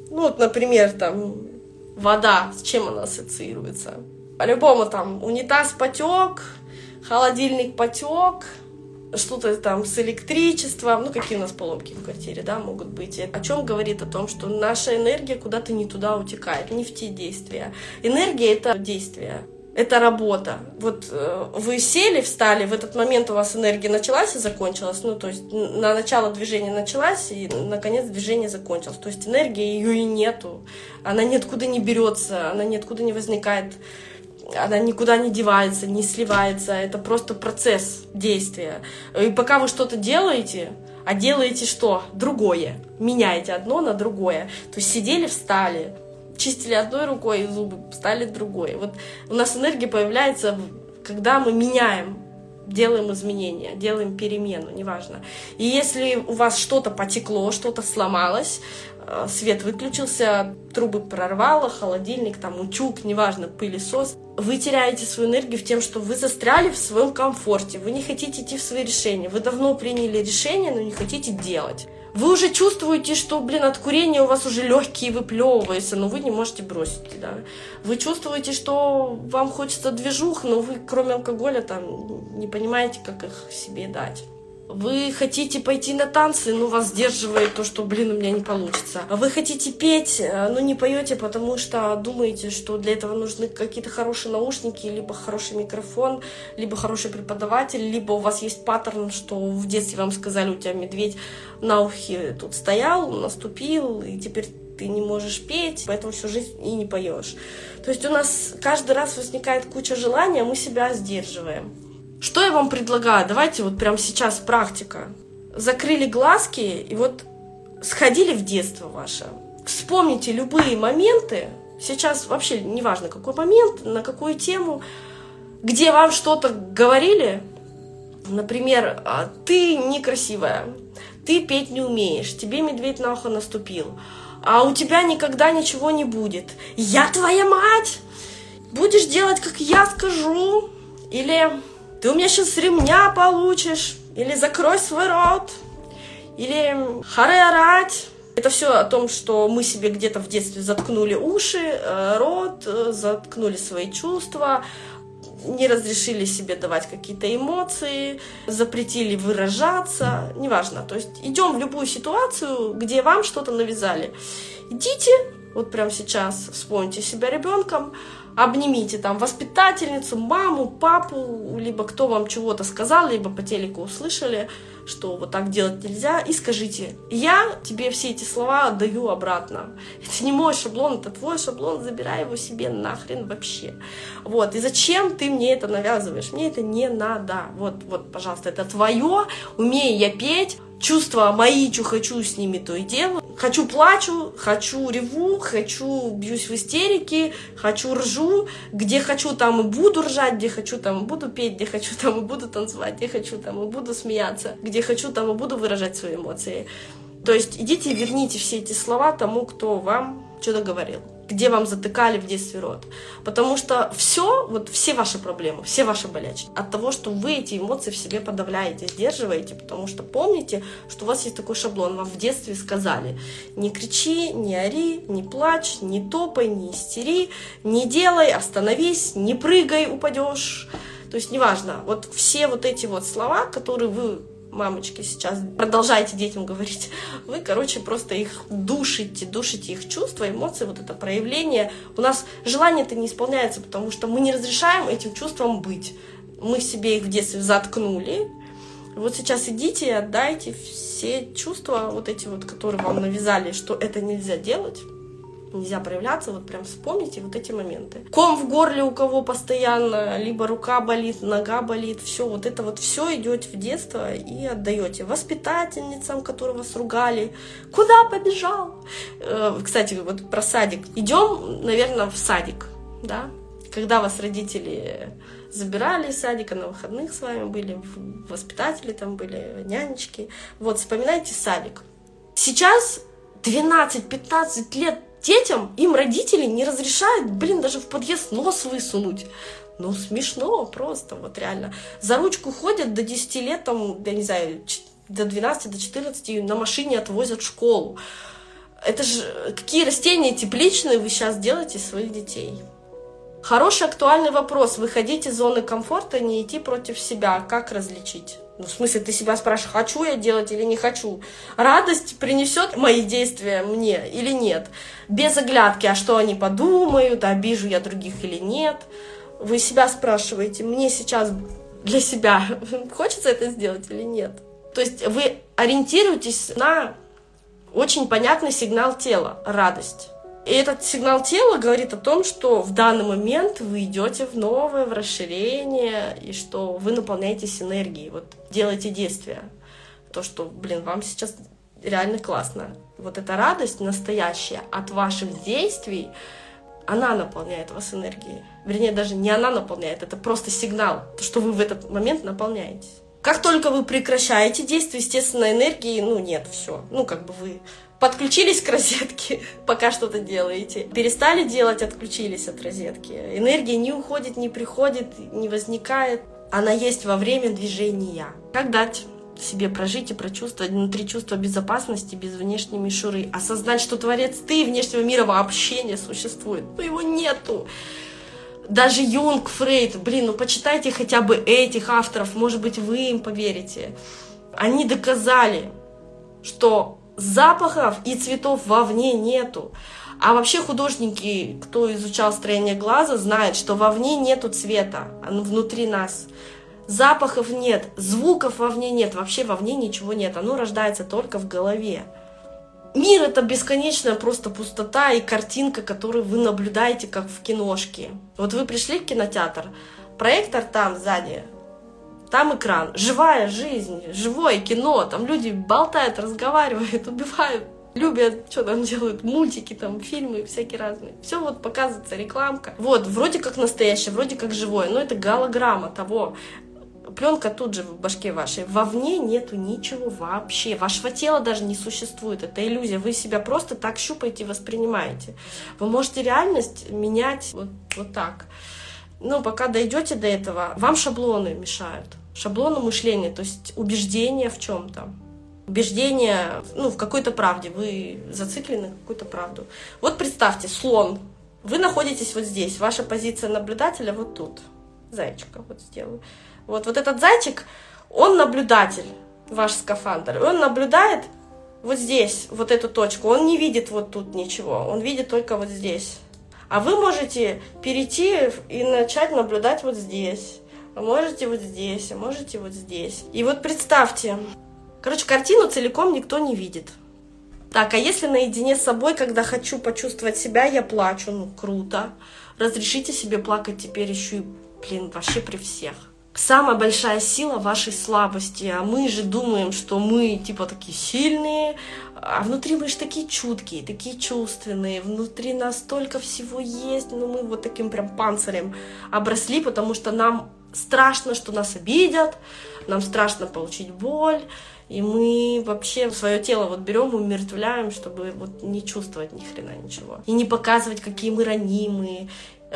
Ну, вот, например, там, вода, с чем она ассоциируется. По-любому там унитаз потек, холодильник потек, что-то там с электричеством, ну какие у нас поломки в квартире, да, могут быть. О чем говорит о том, что наша энергия куда-то не туда утекает, не в те действия. Энергия это действие это работа. Вот э, вы сели, встали, в этот момент у вас энергия началась и закончилась. Ну, то есть на начало движения началась, и наконец движение закончилось. То есть энергия ее и нету. Она ниоткуда не берется, она ниоткуда не возникает, она никуда не девается, не сливается. Это просто процесс действия. И пока вы что-то делаете, а делаете что? Другое. Меняете одно на другое. То есть сидели, встали, чистили одной рукой зубы, стали другой. Вот у нас энергия появляется, когда мы меняем делаем изменения, делаем перемену, неважно. И если у вас что-то потекло, что-то сломалось, э, свет выключился, трубы прорвало, холодильник, там утюг, неважно, пылесос, вы теряете свою энергию в тем, что вы застряли в своем комфорте, вы не хотите идти в свои решения, вы давно приняли решение, но не хотите делать. Вы уже чувствуете, что, блин, от курения у вас уже легкие выплевываются, но вы не можете бросить, да. Вы чувствуете, что вам хочется движух, но вы, кроме алкоголя, там, не понимаете, как их себе дать. Вы хотите пойти на танцы, но вас сдерживает то, что, блин, у меня не получится. А вы хотите петь, э, но не поете, потому что думаете, что для этого нужны какие-то хорошие наушники, либо хороший микрофон, либо хороший преподаватель, либо у вас есть паттерн, что в детстве вам сказали, у тебя медведь на ухе тут стоял, наступил, и теперь ты не можешь петь, поэтому всю жизнь и не поешь. То есть у нас каждый раз возникает куча желаний, а мы себя сдерживаем. Что я вам предлагаю? Давайте вот прямо сейчас практика. Закрыли глазки и вот сходили в детство ваше. Вспомните любые моменты, сейчас вообще неважно какой момент, на какую тему, где вам что-то говорили, например, «А ты некрасивая, ты петь не умеешь, тебе медведь на ухо наступил, а у тебя никогда ничего не будет. Я твоя мать! Будешь делать, как я скажу, или ты у меня сейчас ремня получишь, или закрой свой рот, или харе орать. Это все о том, что мы себе где-то в детстве заткнули уши, э, рот, э, заткнули свои чувства, не разрешили себе давать какие-то эмоции, запретили выражаться, неважно. То есть идем в любую ситуацию, где вам что-то навязали. Идите, вот прямо сейчас вспомните себя ребенком, обнимите там воспитательницу, маму, папу, либо кто вам чего-то сказал, либо по телеку услышали, что вот так делать нельзя, и скажите, я тебе все эти слова отдаю обратно. Это не мой шаблон, это твой шаблон, забирай его себе нахрен вообще. Вот, и зачем ты мне это навязываешь? Мне это не надо. Вот, вот, пожалуйста, это твое, умею я петь, чувства мои, что хочу, с ними то и делаю. Хочу плачу, хочу реву, хочу бьюсь в истерике, хочу ржу, где хочу там и буду ржать, где хочу там и буду петь, где хочу там и буду танцевать, где хочу там и буду смеяться, где хочу там и буду выражать свои эмоции. То есть идите и верните все эти слова тому, кто вам что-то говорил где вам затыкали в детстве рот. Потому что все, вот все ваши проблемы, все ваши болячки от того, что вы эти эмоции в себе подавляете, сдерживаете, потому что помните, что у вас есть такой шаблон, вам в детстве сказали, не кричи, не ори, не плачь, не топай, не истери, не делай, остановись, не прыгай, упадешь. То есть неважно, вот все вот эти вот слова, которые вы мамочки сейчас продолжайте детям говорить, вы, короче, просто их душите, душите их чувства, эмоции, вот это проявление. У нас желание-то не исполняется, потому что мы не разрешаем этим чувствам быть. Мы себе их в детстве заткнули. Вот сейчас идите и отдайте все чувства, вот эти вот, которые вам навязали, что это нельзя делать нельзя проявляться, вот прям вспомните вот эти моменты. Ком в горле у кого постоянно, либо рука болит, нога болит, все, вот это вот все идете в детство и отдаете воспитательницам, которые вас ругали, куда побежал. Э, кстати, вот про садик. Идем, наверное, в садик, да, когда вас родители забирали из садика, на выходных с вами были, воспитатели там были, нянечки. Вот, вспоминайте садик. Сейчас 12-15 лет детям, им родители не разрешают, блин, даже в подъезд нос высунуть. Ну, смешно просто, вот реально. За ручку ходят до 10 лет, там, я не знаю, до 12, до 14 на машине отвозят в школу. Это же какие растения тепличные вы сейчас делаете своих детей? Хороший актуальный вопрос. Выходить из зоны комфорта, не идти против себя. Как различить? Ну, в смысле, ты себя спрашиваешь, хочу я делать или не хочу. Радость принесет мои действия мне или нет. Без оглядки, а что они подумают, обижу я других или нет. Вы себя спрашиваете, мне сейчас для себя хочется это сделать или нет. То есть вы ориентируетесь на очень понятный сигнал тела, радость. И этот сигнал тела говорит о том, что в данный момент вы идете в новое, в расширение, и что вы наполняетесь энергией, вот делаете действия. То, что, блин, вам сейчас реально классно. Вот эта радость настоящая от ваших действий, она наполняет вас энергией. Вернее, даже не она наполняет, это просто сигнал, что вы в этот момент наполняетесь. Как только вы прекращаете действие, естественно, энергии, ну, нет, все. Ну, как бы вы подключились к розетке, пока что-то делаете. Перестали делать, отключились от розетки. Энергия не уходит, не приходит, не возникает. Она есть во время движения. Как дать себе прожить и прочувствовать внутри чувства безопасности без внешней мишуры. Осознать, что Творец ты, внешнего мира вообще не существует. Но его нету. Даже Юнг, Фрейд, блин, ну почитайте хотя бы этих авторов, может быть, вы им поверите Они доказали, что запахов и цветов вовне нету. А вообще художники, кто изучал строение глаза, знают, что вовне нету цвета, он внутри нас. Запахов нет, звуков вовне нет, вообще вовне ничего нет, оно рождается только в голове. Мир это бесконечная просто пустота и картинка, которую вы наблюдаете как в киношке. Вот вы пришли в кинотеатр, проектор там сзади, там экран, живая жизнь, живое кино, там люди болтают, разговаривают, убивают, любят, что там делают, мультики, там, фильмы всякие разные. Все вот показывается, рекламка. Вот, вроде как настоящее, вроде как живое, но это голограмма того, пленка тут же в башке вашей. Вовне нету ничего вообще. Вашего тела даже не существует. Это иллюзия. Вы себя просто так щупаете и воспринимаете. Вы можете реальность менять вот, вот так. Но пока дойдете до этого, вам шаблоны мешают. Шаблоны мышления, то есть убеждения в чем-то. Убеждения ну, в какой-то правде. Вы зациклены на какую-то правду. Вот представьте, слон. Вы находитесь вот здесь. Ваша позиция наблюдателя вот тут. Зайчика вот сделаю. Вот, вот этот зайчик, он наблюдатель, ваш скафандр. Он наблюдает вот здесь, вот эту точку. Он не видит вот тут ничего. Он видит только вот здесь. А вы можете перейти и начать наблюдать вот здесь. А можете вот здесь, а можете вот здесь. И вот представьте, короче, картину целиком никто не видит. Так, а если наедине с собой, когда хочу почувствовать себя, я плачу, ну круто. Разрешите себе плакать теперь еще и, блин, вообще при всех самая большая сила вашей слабости, а мы же думаем, что мы типа такие сильные, а внутри мы же такие чуткие, такие чувственные, внутри нас столько всего есть, но мы вот таким прям панцирем обросли, потому что нам страшно, что нас обидят, нам страшно получить боль, и мы вообще свое тело вот берем умертвляем, чтобы вот не чувствовать ни хрена ничего. И не показывать, какие мы ранимые,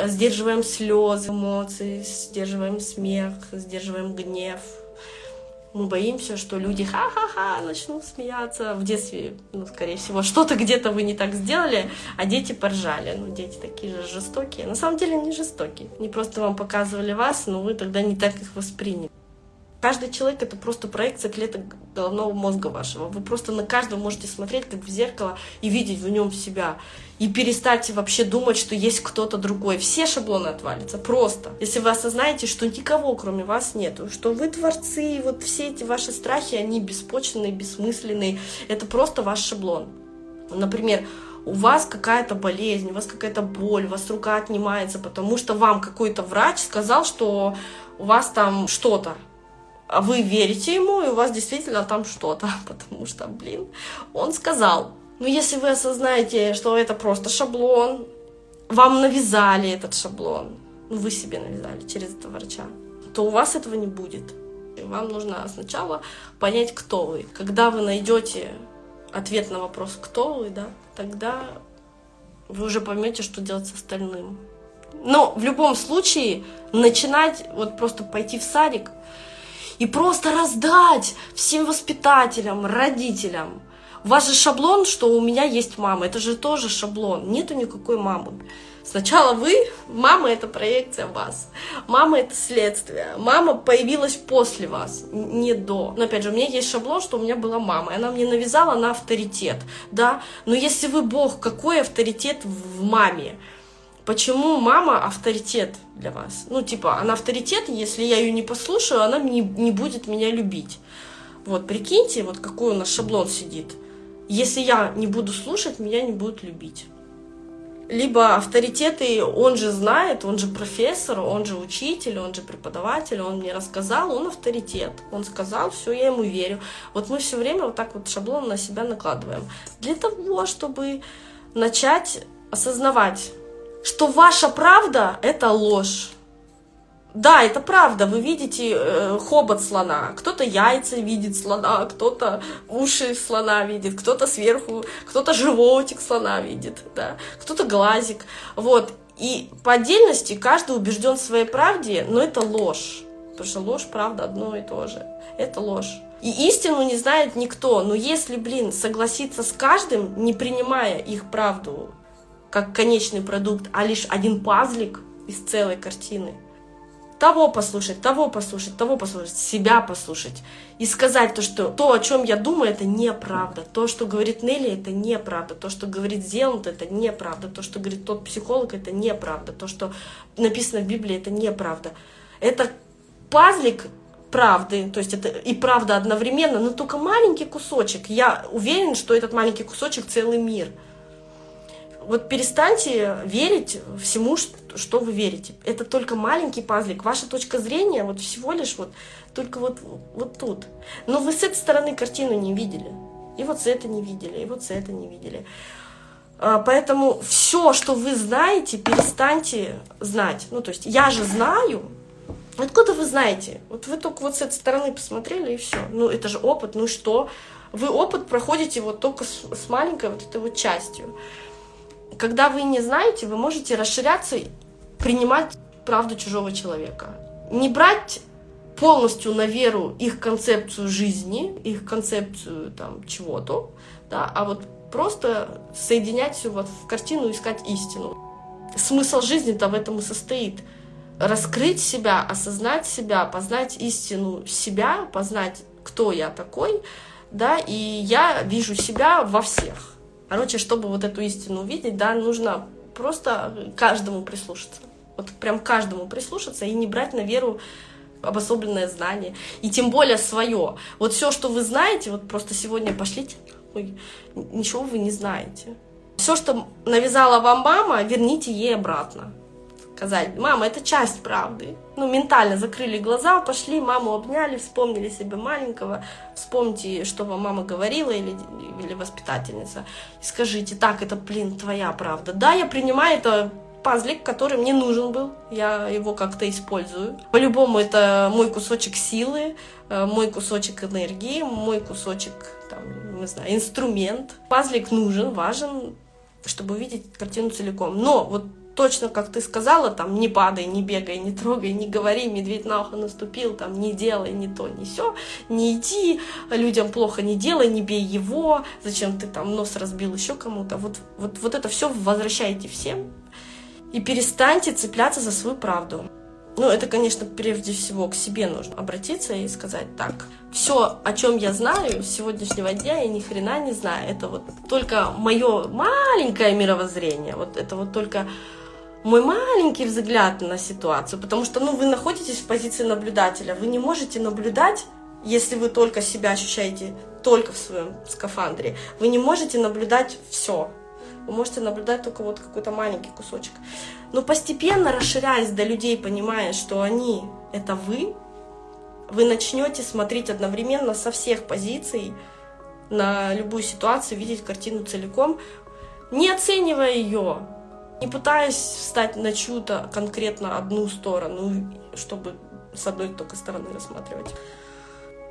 сдерживаем слезы, эмоции, сдерживаем смех, сдерживаем гнев. Мы боимся, что люди ха-ха-ха начнут смеяться. В детстве, ну, скорее всего, что-то где-то вы не так сделали, а дети поржали. Ну, дети такие же жестокие. На самом деле они жестокие. Они просто вам показывали вас, но вы тогда не так их восприняли. Каждый человек — это просто проекция клеток головного мозга вашего. Вы просто на каждого можете смотреть как в зеркало и видеть в нем себя. И перестать вообще думать, что есть кто-то другой. Все шаблоны отвалятся. Просто. Если вы осознаете, что никого кроме вас нету, что вы творцы, и вот все эти ваши страхи, они беспочвенные, бессмысленные. Это просто ваш шаблон. Например, у вас какая-то болезнь, у вас какая-то боль, у вас рука отнимается, потому что вам какой-то врач сказал, что у вас там что-то вы верите ему, и у вас действительно там что-то, потому что, блин, он сказал. Но если вы осознаете, что это просто шаблон, вам навязали этот шаблон, ну, вы себе навязали через этого врача, то у вас этого не будет. Вам нужно сначала понять, кто вы. Когда вы найдете ответ на вопрос, кто вы, да, тогда вы уже поймете, что делать с остальным. Но в любом случае начинать, вот просто пойти в садик, и просто раздать всем воспитателям, родителям. У вас же шаблон, что у меня есть мама. Это же тоже шаблон. Нету никакой мамы. Сначала вы, мама это проекция вас. Мама это следствие. Мама появилась после вас, не до. Но опять же, у меня есть шаблон, что у меня была мама. И она мне навязала на авторитет. Да? Но если вы Бог, какой авторитет в маме? Почему мама авторитет для вас? Ну, типа, она авторитет, если я ее не послушаю, она не, не будет меня любить. Вот, прикиньте, вот какой у нас шаблон сидит. Если я не буду слушать, меня не будут любить. Либо авторитеты, он же знает, он же профессор, он же учитель, он же преподаватель, он мне рассказал, он авторитет. Он сказал, все, я ему верю. Вот мы все время вот так вот шаблон на себя накладываем. Для того, чтобы начать осознавать, что ваша правда — это ложь. Да, это правда. Вы видите э, хобот слона. Кто-то яйца видит слона, кто-то уши слона видит, кто-то сверху, кто-то животик слона видит, да, кто-то глазик. Вот. И по отдельности каждый убежден в своей правде, но это ложь. Потому что ложь, правда, одно и то же. Это ложь. И истину не знает никто. Но если, блин, согласиться с каждым, не принимая их правду как конечный продукт, а лишь один пазлик из целой картины, того послушать, того послушать, того послушать, себя послушать. И сказать то, что то, о чем я думаю, это неправда. То, что говорит Нелли, это неправда. То, что говорит Зеланд, это неправда. То, что говорит тот психолог, это неправда. То, что написано в Библии, это неправда. Это пазлик правды, то есть это и правда одновременно, но только маленький кусочек. Я уверен, что этот маленький кусочек целый мир. Вот перестаньте верить всему, что вы верите. Это только маленький пазлик. Ваша точка зрения вот всего лишь вот только вот, вот тут. Но вы с этой стороны картину не видели. И вот с этой не видели, и вот с этой не видели. А, поэтому все, что вы знаете, перестаньте знать. Ну, то есть я же знаю, Откуда вы знаете? Вот вы только вот с этой стороны посмотрели и все. Ну, это же опыт, ну что? Вы опыт проходите вот только с, с маленькой вот этой вот частью. Когда вы не знаете, вы можете расширяться, принимать правду чужого человека. Не брать полностью на веру их концепцию жизни, их концепцию там чего-то, да, а вот просто соединять все вот в картину, искать истину. Смысл жизни-то в этом и состоит – раскрыть себя, осознать себя, познать истину себя, познать, кто я такой, да, и я вижу себя во всех. Короче, чтобы вот эту истину увидеть, да, нужно просто каждому прислушаться. Вот прям каждому прислушаться и не брать на веру обособленное знание, и тем более свое. Вот все, что вы знаете, вот просто сегодня пошлите, ой, ничего вы не знаете. Все, что навязала вам мама, верните ей обратно сказать, мама, это часть правды. Ну, ментально закрыли глаза, пошли, маму обняли, вспомнили себя маленького, вспомните, что вам мама говорила или, или воспитательница, и скажите, так, это, блин, твоя правда. Да, я принимаю это пазлик, который мне нужен был, я его как-то использую. По-любому это мой кусочек силы, э, мой кусочек энергии, мой кусочек, там, не знаю, инструмент. Пазлик нужен, важен, чтобы увидеть картину целиком. Но вот точно, как ты сказала, там, не падай, не бегай, не трогай, не говори, медведь на ухо наступил, там, не делай ни то, ни все, не иди, людям плохо не делай, не бей его, зачем ты там нос разбил еще кому-то. Вот, вот, вот это все возвращайте всем и перестаньте цепляться за свою правду. Ну, это, конечно, прежде всего к себе нужно обратиться и сказать так. Все, о чем я знаю с сегодняшнего дня, я ни хрена не знаю. Это вот только мое маленькое мировоззрение. Вот это вот только мой маленький взгляд на ситуацию, потому что, ну, вы находитесь в позиции наблюдателя, вы не можете наблюдать, если вы только себя ощущаете только в своем скафандре, вы не можете наблюдать все, вы можете наблюдать только вот какой-то маленький кусочек. Но постепенно, расширяясь до людей, понимая, что они — это вы, вы начнете смотреть одновременно со всех позиций на любую ситуацию, видеть картину целиком, не оценивая ее, не пытаясь встать на чью-то конкретно одну сторону, чтобы с одной только стороны рассматривать.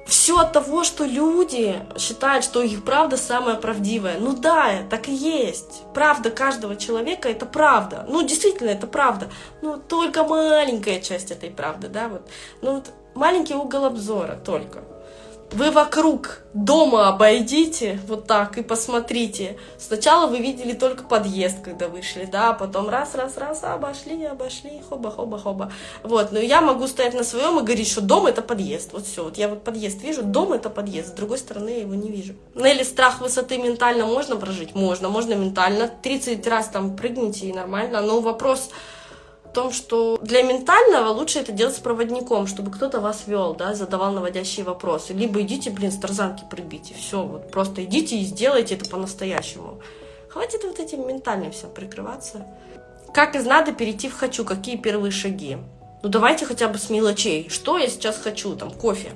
Все от того, что люди считают, что их правда самая правдивая. Ну да, так и есть. Правда каждого человека это правда. Ну, действительно, это правда. Ну, только маленькая часть этой правды, да, вот. Ну, вот маленький угол обзора только. Вы вокруг дома обойдите вот так и посмотрите. Сначала вы видели только подъезд, когда вышли, да, а потом раз, раз, раз, обошли, обошли, хоба, хоба, хоба. Вот, но я могу стоять на своем и говорить, что дом это подъезд. Вот все, вот я вот подъезд вижу, дом это подъезд, с другой стороны я его не вижу. Ну или страх высоты ментально можно прожить? Можно, можно ментально. 30 раз там прыгните и нормально, но вопрос том, что для ментального лучше это делать с проводником, чтобы кто-то вас вел, да, задавал наводящие вопросы. Либо идите, блин, с тарзанки прыгайте, все, вот просто идите и сделайте это по-настоящему. Хватит вот этим ментальным всем прикрываться. Как из надо перейти в хочу, какие первые шаги? Ну давайте хотя бы с мелочей. Что я сейчас хочу? Там кофе.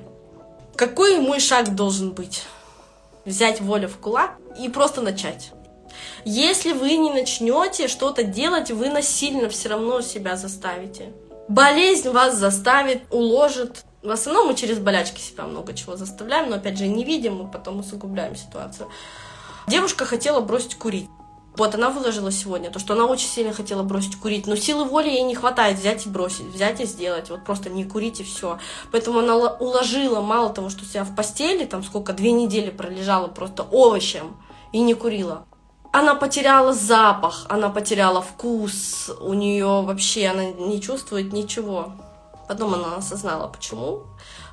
Какой мой шаг должен быть? Взять волю в кулак и просто начать. Если вы не начнете что-то делать, вы насильно все равно себя заставите. Болезнь вас заставит, уложит. В основном мы через болячки себя много чего заставляем, но опять же не видим, мы потом усугубляем ситуацию. Девушка хотела бросить курить. Вот она выложила сегодня, то, что она очень сильно хотела бросить курить, но силы воли ей не хватает взять и бросить, взять и сделать, вот просто не курить и все. Поэтому она уложила мало того, что себя в постели, там сколько, две недели пролежала просто овощем и не курила она потеряла запах, она потеряла вкус, у нее вообще она не чувствует ничего. Потом она осознала, почему.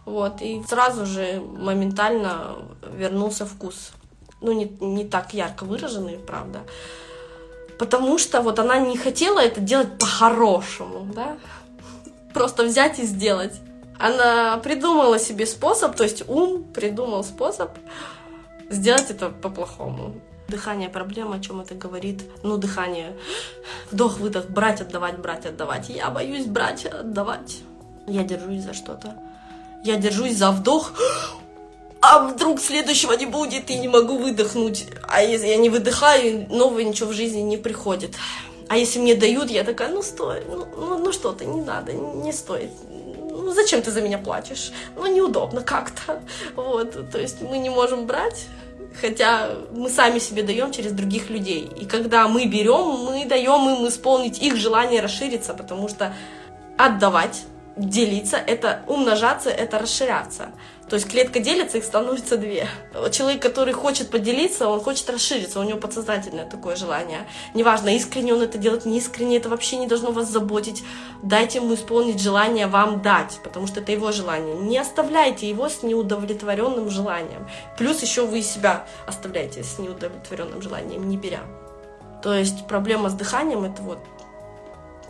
Вот, и сразу же моментально вернулся вкус. Ну, не, не так ярко выраженный, правда. Потому что вот она не хотела это делать по-хорошему, да? Просто взять и сделать. Она придумала себе способ, то есть ум придумал способ сделать это по-плохому. Дыхание проблема, о чем это говорит? Ну, дыхание. Вдох-выдох, брать, отдавать, брать, отдавать. Я боюсь брать, отдавать. Я держусь за что-то. Я держусь за вдох. А вдруг следующего не будет и не могу выдохнуть. А если я не выдыхаю, новое ничего в жизни не приходит. А если мне дают, я такая, ну стой, ну, ну, ну что ты, не надо, не стоит. Ну зачем ты за меня платишь? Ну неудобно как-то. Вот, то есть мы не можем брать, хотя мы сами себе даем через других людей. И когда мы берем, мы даем им исполнить их желание расшириться, потому что отдавать, делиться, это умножаться, это расширяться. То есть клетка делится, их становится две. Человек, который хочет поделиться, он хочет расшириться, у него подсознательное такое желание. Неважно, искренне он это делает, не искренне, это вообще не должно вас заботить. Дайте ему исполнить желание вам дать, потому что это его желание. Не оставляйте его с неудовлетворенным желанием. Плюс еще вы себя оставляете с неудовлетворенным желанием, не беря. То есть проблема с дыханием это вот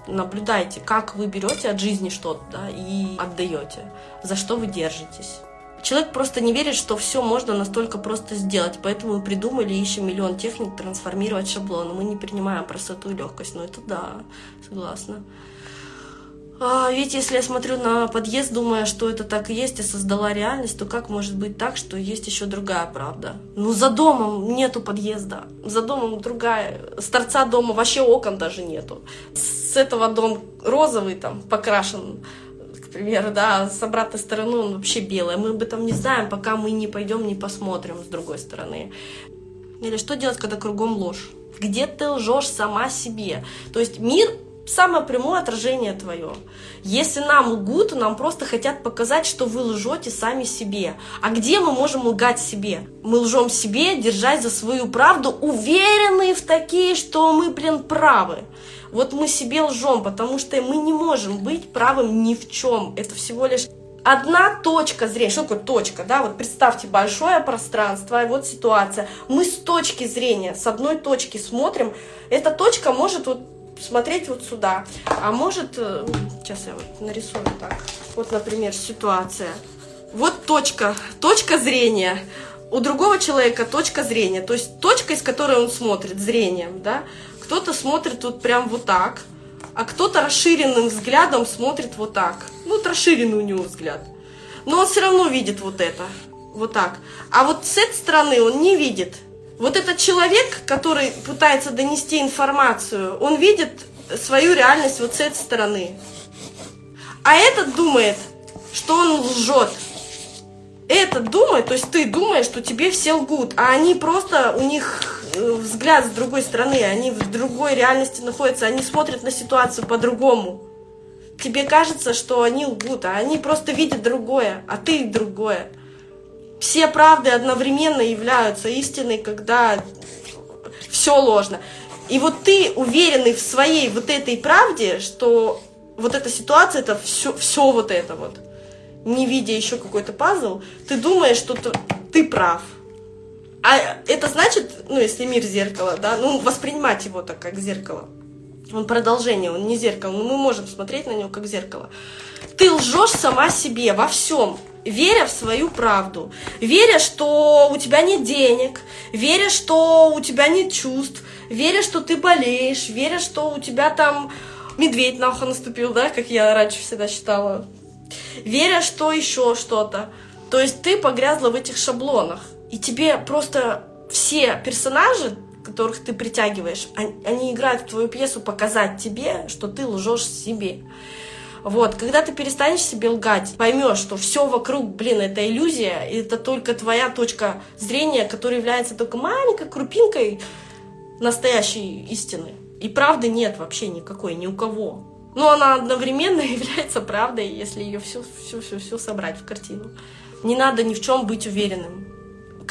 наблюдайте, как вы берете от жизни что-то да, и отдаете, за что вы держитесь. Человек просто не верит, что все можно настолько просто сделать, поэтому мы придумали, ищем миллион техник трансформировать шаблон. Мы не принимаем простоту и легкость, но это да, согласна. А, ведь если я смотрю на подъезд, думая, что это так и есть, я создала реальность, то как может быть так, что есть еще другая правда? Ну, за домом нету подъезда, за домом другая, с торца дома вообще окон даже нету. С этого дом розовый там покрашен, примеру, да, с обратной стороны он вообще белый. Мы об этом не знаем, пока мы не пойдем, не посмотрим с другой стороны. Или что делать, когда кругом ложь? Где ты лжешь сама себе? То есть мир самое прямое отражение твое. Если нам лгут, нам просто хотят показать, что вы лжете сами себе. А где мы можем лгать себе? Мы лжем себе, держась за свою правду, уверенные в такие, что мы, блин, правы. Вот мы себе лжем, потому что мы не можем быть правым ни в чем. Это всего лишь одна точка зрения. Что такое точка? Да, вот представьте большое пространство, и вот ситуация. Мы с точки зрения, с одной точки смотрим. Эта точка может вот смотреть вот сюда. А может, э, сейчас я вот нарисую так. Вот, например, ситуация. Вот точка, точка зрения. У другого человека точка зрения. То есть точка, из которой он смотрит, зрением, да. Кто-то смотрит вот прям вот так, а кто-то расширенным взглядом смотрит вот так. Ну, вот расширенный у него взгляд. Но он все равно видит вот это, вот так. А вот с этой стороны он не видит. Вот этот человек, который пытается донести информацию, он видит свою реальность вот с этой стороны. А этот думает, что он лжет. Этот думает, то есть ты думаешь, что тебе все лгут, а они просто, у них Э, взгляд с другой стороны, они в другой реальности находятся, они смотрят на ситуацию по-другому. Тебе кажется, что они лгут, а они просто видят другое, а ты другое. Все правды одновременно являются истиной, когда все ложно. И вот ты уверенный в своей вот этой правде, что вот эта ситуация, это все, все вот это вот, не видя еще какой-то пазл, ты думаешь, что ты прав. А это значит, ну, если мир зеркало, да, ну, воспринимать его так, как зеркало. Он продолжение, он не зеркало, но мы можем смотреть на него как зеркало. Ты лжешь сама себе во всем, веря в свою правду, веря, что у тебя нет денег, веря, что у тебя нет чувств, веря, что ты болеешь, веря, что у тебя там медведь на ухо наступил, да, как я раньше всегда считала, веря, что еще что-то. То есть ты погрязла в этих шаблонах. И тебе просто все персонажи, которых ты притягиваешь, они, они играют в твою пьесу показать тебе, что ты лжешь себе. Вот, когда ты перестанешь себе лгать, поймешь, что все вокруг, блин, это иллюзия, и это только твоя точка зрения, которая является только маленькой крупинкой настоящей истины. И правды нет вообще никакой, ни у кого. Но она одновременно является правдой, если ее все, все, все, все собрать в картину. Не надо ни в чем быть уверенным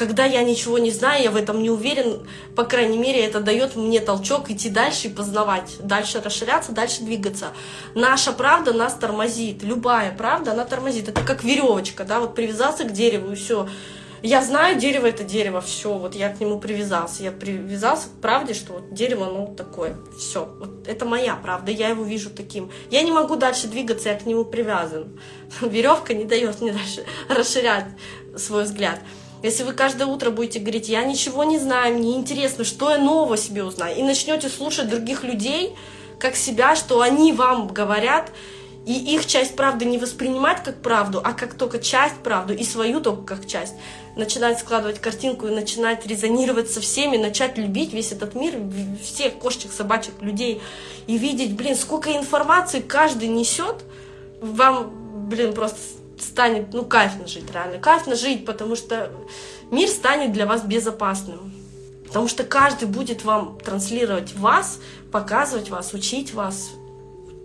когда я ничего не знаю, я в этом не уверен, по крайней мере, это дает мне толчок идти дальше и познавать, дальше расширяться, дальше двигаться. Наша правда нас тормозит, любая правда, она тормозит. Это как веревочка, да, вот привязаться к дереву и все. Я знаю, дерево это дерево, все, вот я к нему привязался. Я привязался к правде, что вот дерево, ну, такое, все. Вот это моя правда, я его вижу таким. Я не могу дальше двигаться, я к нему привязан. Веревка не дает мне дальше расширять свой взгляд. Если вы каждое утро будете говорить, я ничего не знаю, мне интересно, что я нового себе узнаю, и начнете слушать других людей, как себя, что они вам говорят, и их часть правды не воспринимать как правду, а как только часть правды, и свою только как часть, начинать складывать картинку и начинать резонировать со всеми, начать любить весь этот мир, всех кошечек, собачек, людей, и видеть, блин, сколько информации каждый несет, вам, блин, просто станет, ну, кайфно жить, реально. Кайфно жить, потому что мир станет для вас безопасным. Потому что каждый будет вам транслировать вас, показывать вас, учить вас.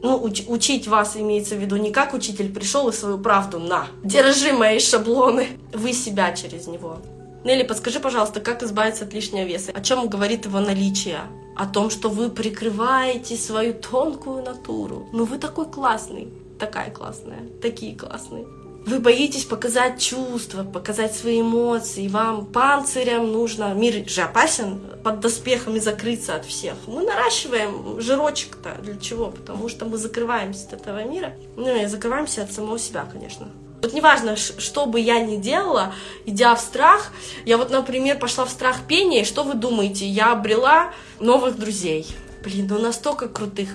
Ну, уч учить вас имеется в виду не как учитель пришел и свою правду на. Держи мои шаблоны. Вы себя через него. Нелли, подскажи, пожалуйста, как избавиться от лишнего веса? О чем говорит его наличие? О том, что вы прикрываете свою тонкую натуру. Ну вы такой классный, такая классная, такие классные. Вы боитесь показать чувства, показать свои эмоции. Вам панцирем нужно... Мир же опасен под доспехами закрыться от всех. Мы наращиваем жирочек-то. Для чего? Потому что мы закрываемся от этого мира. Ну и закрываемся от самого себя, конечно. Вот неважно, что бы я ни делала, идя в страх, я вот, например, пошла в страх пения, и что вы думаете? Я обрела новых друзей. Блин, ну настолько крутых.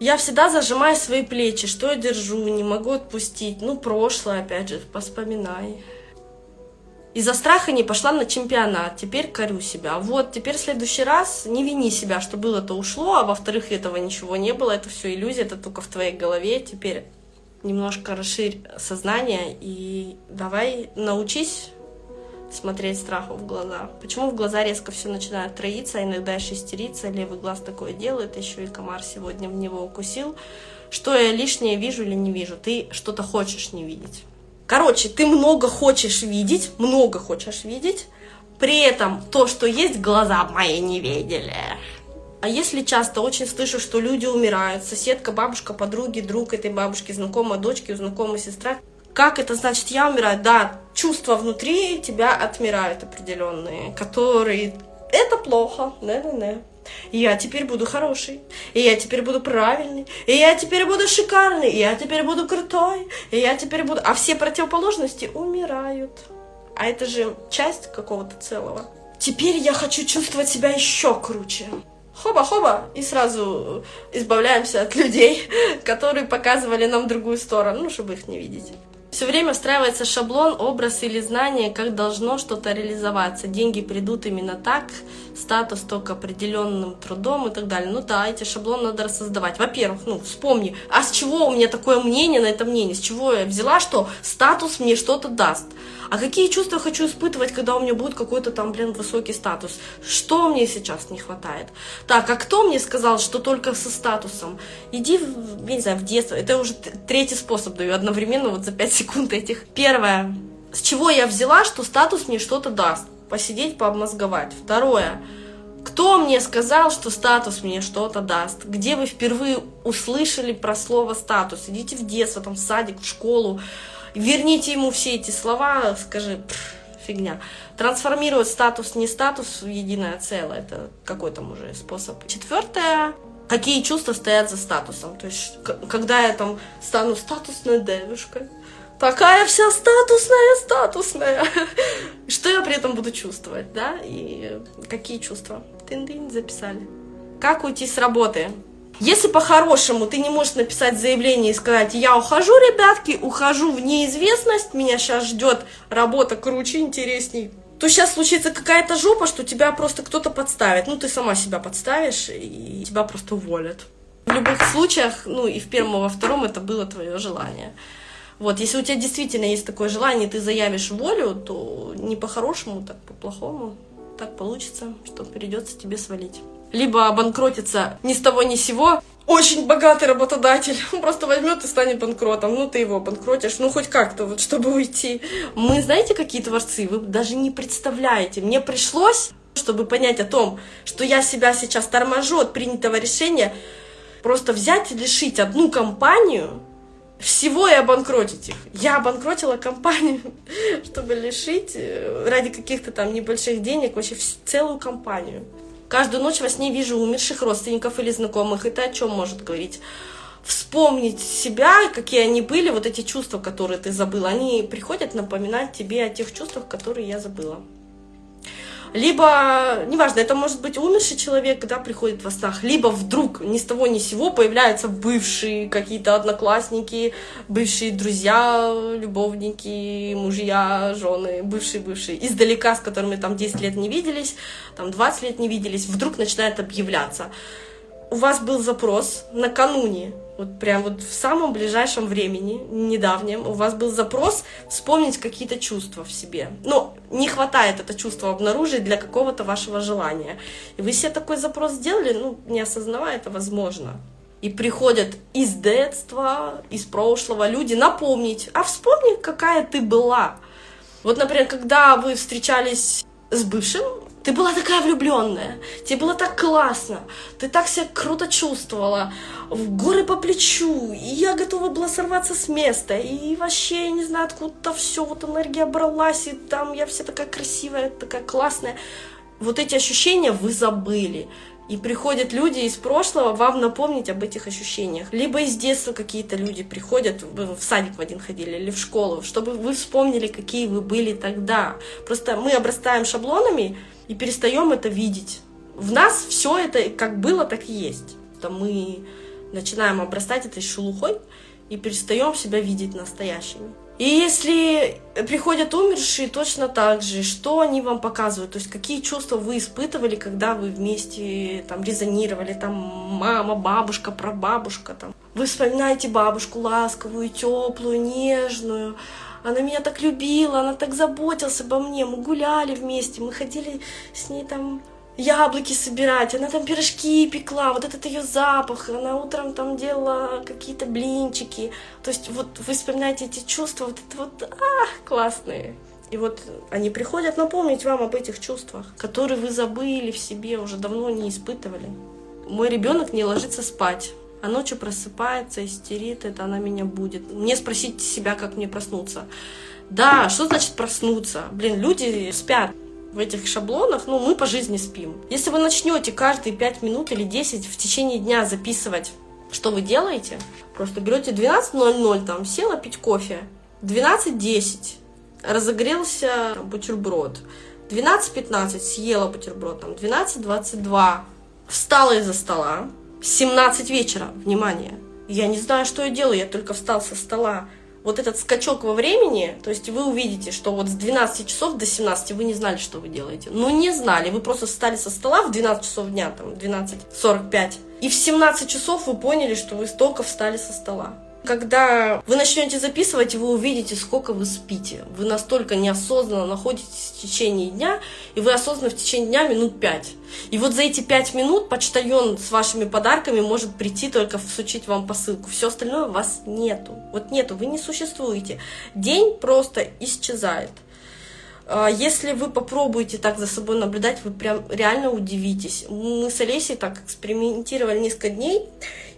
Я всегда зажимаю свои плечи, что я держу, не могу отпустить. Ну, прошлое, опять же, поспоминай. Из-за страха не пошла на чемпионат, теперь корю себя. Вот, теперь в следующий раз не вини себя, что было-то ушло, а во-вторых, этого ничего не было, это все иллюзия, это только в твоей голове. Теперь немножко расширь сознание и давай научись смотреть страху в глаза. Почему в глаза резко все начинает троиться, а иногда еще истериться, левый глаз такое делает, еще и комар сегодня в него укусил. Что я лишнее вижу или не вижу? Ты что-то хочешь не видеть. Короче, ты много хочешь видеть, много хочешь видеть, при этом то, что есть, глаза мои не видели. А если часто очень слышу, что люди умирают, соседка, бабушка, подруги, друг этой бабушки, знакомая дочки, знакомая сестра, как это значит я умираю? Да, чувства внутри тебя отмирают определенные, которые... Это плохо, не-не-не. Я теперь буду хороший, и я теперь буду правильный, и я теперь буду шикарный, и я теперь буду крутой, и я теперь буду... А все противоположности умирают. А это же часть какого-то целого. Теперь я хочу чувствовать себя еще круче. Хоба-хоба, и сразу избавляемся от людей, которые показывали нам другую сторону, ну, чтобы их не видеть. Все время встраивается шаблон, образ или знание, как должно что-то реализоваться. Деньги придут именно так, статус только определенным трудом и так далее. Ну да, эти шаблоны надо создавать. Во-первых, ну вспомни, а с чего у меня такое мнение на это мнение? С чего я взяла, что статус мне что-то даст? А какие чувства хочу испытывать, когда у меня будет какой-то там, блин, высокий статус? Что мне сейчас не хватает? Так, а кто мне сказал, что только со статусом? Иди, я не знаю, в детство. Это уже третий способ даю одновременно вот за 5 секунд этих. Первое. С чего я взяла, что статус мне что-то даст? Посидеть, пообмозговать. Второе. Кто мне сказал, что статус мне что-то даст? Где вы впервые услышали про слово статус? Идите в детство, там, в садик, в школу, верните ему все эти слова, скажи, фигня. Трансформировать статус не статус в единое целое, это какой там уже способ. Четвертое, какие чувства стоят за статусом. То есть, когда я там стану статусной девушкой, такая вся статусная, статусная. Что я при этом буду чувствовать, да? И какие чувства? Тын-тын, записали. Как уйти с работы? Если по-хорошему ты не можешь написать заявление и сказать, я ухожу, ребятки, ухожу в неизвестность, меня сейчас ждет работа круче, интересней, то сейчас случится какая-то жопа, что тебя просто кто-то подставит. Ну, ты сама себя подставишь, и тебя просто уволят. В любых случаях, ну, и в первом, и во втором это было твое желание. Вот, если у тебя действительно есть такое желание, ты заявишь волю, то не по-хорошему, так по-плохому. Так получится, что придется тебе свалить либо обанкротиться ни с того ни с сего, очень богатый работодатель, он просто возьмет и станет банкротом. Ну, ты его банкротишь, ну, хоть как-то, вот, чтобы уйти. Мы, знаете, какие творцы? Вы даже не представляете. Мне пришлось, чтобы понять о том, что я себя сейчас торможу от принятого решения, просто взять и лишить одну компанию всего и обанкротить их. Я обанкротила компанию, чтобы лишить э, ради каких-то там небольших денег вообще целую компанию. Каждую ночь во сне вижу умерших родственников или знакомых. Это о чем может говорить? Вспомнить себя, какие они были, вот эти чувства, которые ты забыла, они приходят напоминать тебе о тех чувствах, которые я забыла либо, неважно, это может быть умерший человек, когда приходит во снах, либо вдруг ни с того ни с сего появляются бывшие какие-то одноклассники, бывшие друзья, любовники, мужья, жены, бывшие-бывшие, издалека, с которыми там 10 лет не виделись, там 20 лет не виделись, вдруг начинает объявляться. У вас был запрос накануне вот прям вот в самом ближайшем времени, недавнем, у вас был запрос вспомнить какие-то чувства в себе. Но не хватает это чувство обнаружить для какого-то вашего желания. И вы себе такой запрос сделали, ну, не осознавая это, возможно. И приходят из детства, из прошлого люди напомнить, а вспомни, какая ты была. Вот, например, когда вы встречались с бывшим, ты была такая влюбленная, тебе было так классно, ты так себя круто чувствовала, в горы по плечу, и я готова была сорваться с места, и вообще, я не знаю, откуда-то все, вот энергия бралась, и там я вся такая красивая, такая классная. Вот эти ощущения вы забыли. И приходят люди из прошлого вам напомнить об этих ощущениях. Либо из детства какие-то люди приходят, в садик в один ходили или в школу, чтобы вы вспомнили, какие вы были тогда. Просто мы обрастаем шаблонами, и перестаем это видеть. В нас все это как было, так и есть. То мы начинаем обрастать этой шелухой и перестаем себя видеть настоящими. И если приходят умершие, точно так же, что они вам показывают, то есть какие чувства вы испытывали, когда вы вместе там резонировали, там мама, бабушка, прабабушка, там. Вы вспоминаете бабушку ласковую, теплую, нежную, она меня так любила, она так заботилась обо мне, мы гуляли вместе, мы ходили с ней там яблоки собирать, она там пирожки пекла, вот этот ее запах, она утром там делала какие-то блинчики. То есть вот вы вспоминаете эти чувства, вот это вот, а, классные. И вот они приходят напомнить вам об этих чувствах, которые вы забыли в себе, уже давно не испытывали. Мой ребенок не ложится спать а ночью просыпается, истерит, это она меня будет. Мне спросить себя, как мне проснуться. Да, что значит проснуться? Блин, люди спят в этих шаблонах, ну, мы по жизни спим. Если вы начнете каждые 5 минут или 10 в течение дня записывать, что вы делаете, просто берете 12.00, там, села пить кофе, 12.10 разогрелся бутерброд, 12.15 съела бутерброд, там, 12.22 встала из-за стола, 17 вечера, внимание. Я не знаю, что я делаю, я только встал со стола. Вот этот скачок во времени, то есть вы увидите, что вот с 12 часов до 17 вы не знали, что вы делаете. Ну, не знали, вы просто встали со стола в 12 часов дня, там, 12.45, и в 17 часов вы поняли, что вы столько встали со стола. Когда вы начнете записывать, вы увидите, сколько вы спите. Вы настолько неосознанно находитесь в течение дня, и вы осознанно в течение дня минут пять. И вот за эти пять минут почтальон с вашими подарками может прийти только всучить вам посылку. Все остальное вас нету. Вот нету, вы не существуете. День просто исчезает. А, если вы попробуете так за собой наблюдать, вы прям реально удивитесь. Мы с Олесей так экспериментировали несколько дней,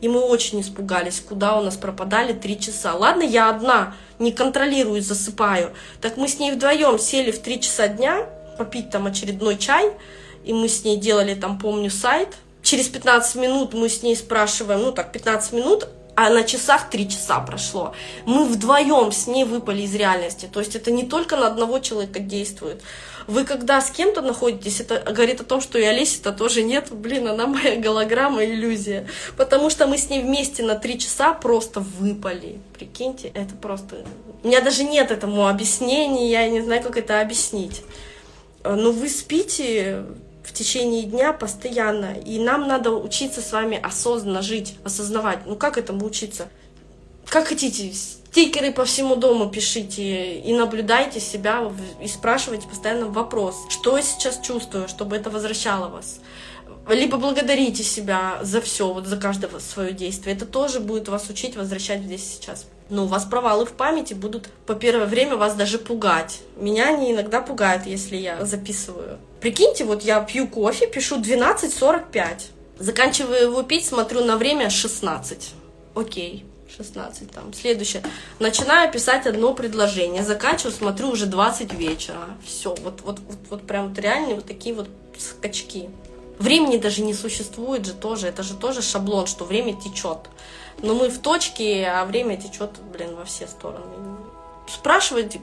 и мы очень испугались, куда у нас пропадали три часа. Ладно, я одна, не контролирую, засыпаю. Так мы с ней вдвоем сели в три часа дня попить там очередной чай, и мы с ней делали там, помню, сайт. Через 15 минут мы с ней спрашиваем, ну так, 15 минут, а на часах три часа прошло. Мы вдвоем с ней выпали из реальности. То есть это не только на одного человека действует. Вы когда с кем-то находитесь, это говорит о том, что и Олеси-то тоже нет. Блин, она моя голограмма, иллюзия. Потому что мы с ней вместе на три часа просто выпали. Прикиньте, это просто... У меня даже нет этому объяснения, я не знаю, как это объяснить. Но вы спите течение дня постоянно. И нам надо учиться с вами осознанно жить, осознавать. Ну как этому учиться? Как хотите, стикеры по всему дому пишите и наблюдайте себя и спрашивайте постоянно вопрос, что я сейчас чувствую, чтобы это возвращало вас. либо благодарите себя за все, вот за каждое свое действие. Это тоже будет вас учить возвращать здесь сейчас. Но у вас провалы в памяти будут по первое время вас даже пугать. Меня они иногда пугают, если я записываю. Прикиньте, вот я пью кофе, пишу 12.45. Заканчиваю его пить, смотрю на время 16. Окей. 16 там. Следующее. Начинаю писать одно предложение, заканчиваю, смотрю уже 20 вечера. Все, вот, вот, вот, вот прям вот реально вот такие вот скачки. Времени даже не существует же тоже, это же тоже шаблон, что время течет. Но мы в точке, а время течет, блин, во все стороны. Спрашивать,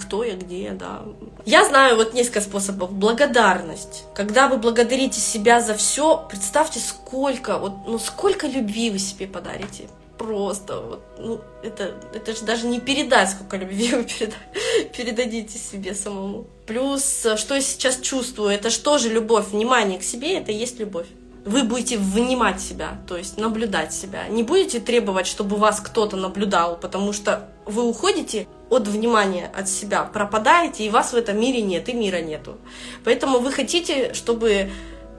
кто я, где я, да. Я знаю вот несколько способов. Благодарность. Когда вы благодарите себя за все, представьте, сколько, вот, ну сколько любви вы себе подарите просто вот, ну, это, это же даже не передать, сколько любви вы переда передадите себе самому. Плюс, что я сейчас чувствую, это же любовь, внимание к себе, это и есть любовь. Вы будете внимать себя, то есть наблюдать себя. Не будете требовать, чтобы вас кто-то наблюдал, потому что вы уходите от внимания от себя, пропадаете, и вас в этом мире нет, и мира нету. Поэтому вы хотите, чтобы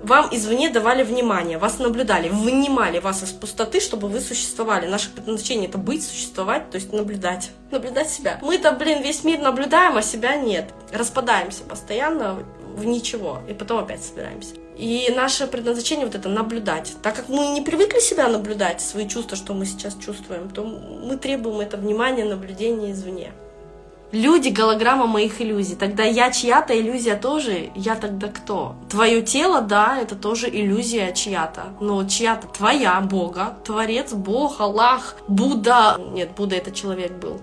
вам извне давали внимание, вас наблюдали, вынимали вас из пустоты, чтобы вы существовали. Наше предназначение это быть, существовать, то есть наблюдать. Наблюдать себя. Мы-то, блин, весь мир наблюдаем, а себя нет. Распадаемся постоянно в ничего, и потом опять собираемся. И наше предназначение вот это наблюдать. Так как мы не привыкли себя наблюдать, свои чувства, что мы сейчас чувствуем, то мы требуем это внимание, наблюдения извне. Люди — голограмма моих иллюзий. Тогда я чья-то иллюзия тоже. Я тогда кто? Твое тело, да, это тоже иллюзия чья-то. Но чья-то твоя, Бога, Творец, Бог, Аллах, Будда. Нет, Будда это человек был.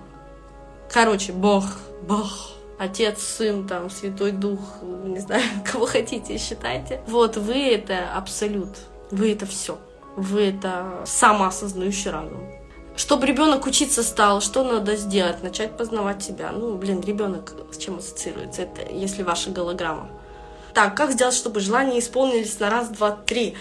Короче, Бог, Бог. Отец, Сын, там, Святой Дух, не знаю, кого хотите, считайте. Вот вы это абсолют. Вы это все. Вы это самоосознающий разум. Чтобы ребенок учиться стал, что надо сделать? Начать познавать себя. Ну, блин, ребенок с чем ассоциируется? Это если ваша голограмма. Так, как сделать, чтобы желания исполнились на раз, два, три?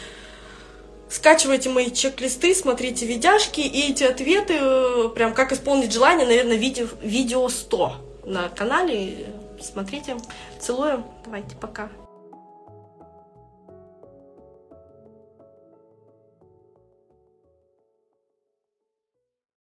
Скачивайте мои чек-листы, смотрите видяшки, и эти ответы, э, прям как исполнить желание, наверное, видео, видео 100 на канале. Смотрите. Целую. Давайте, пока.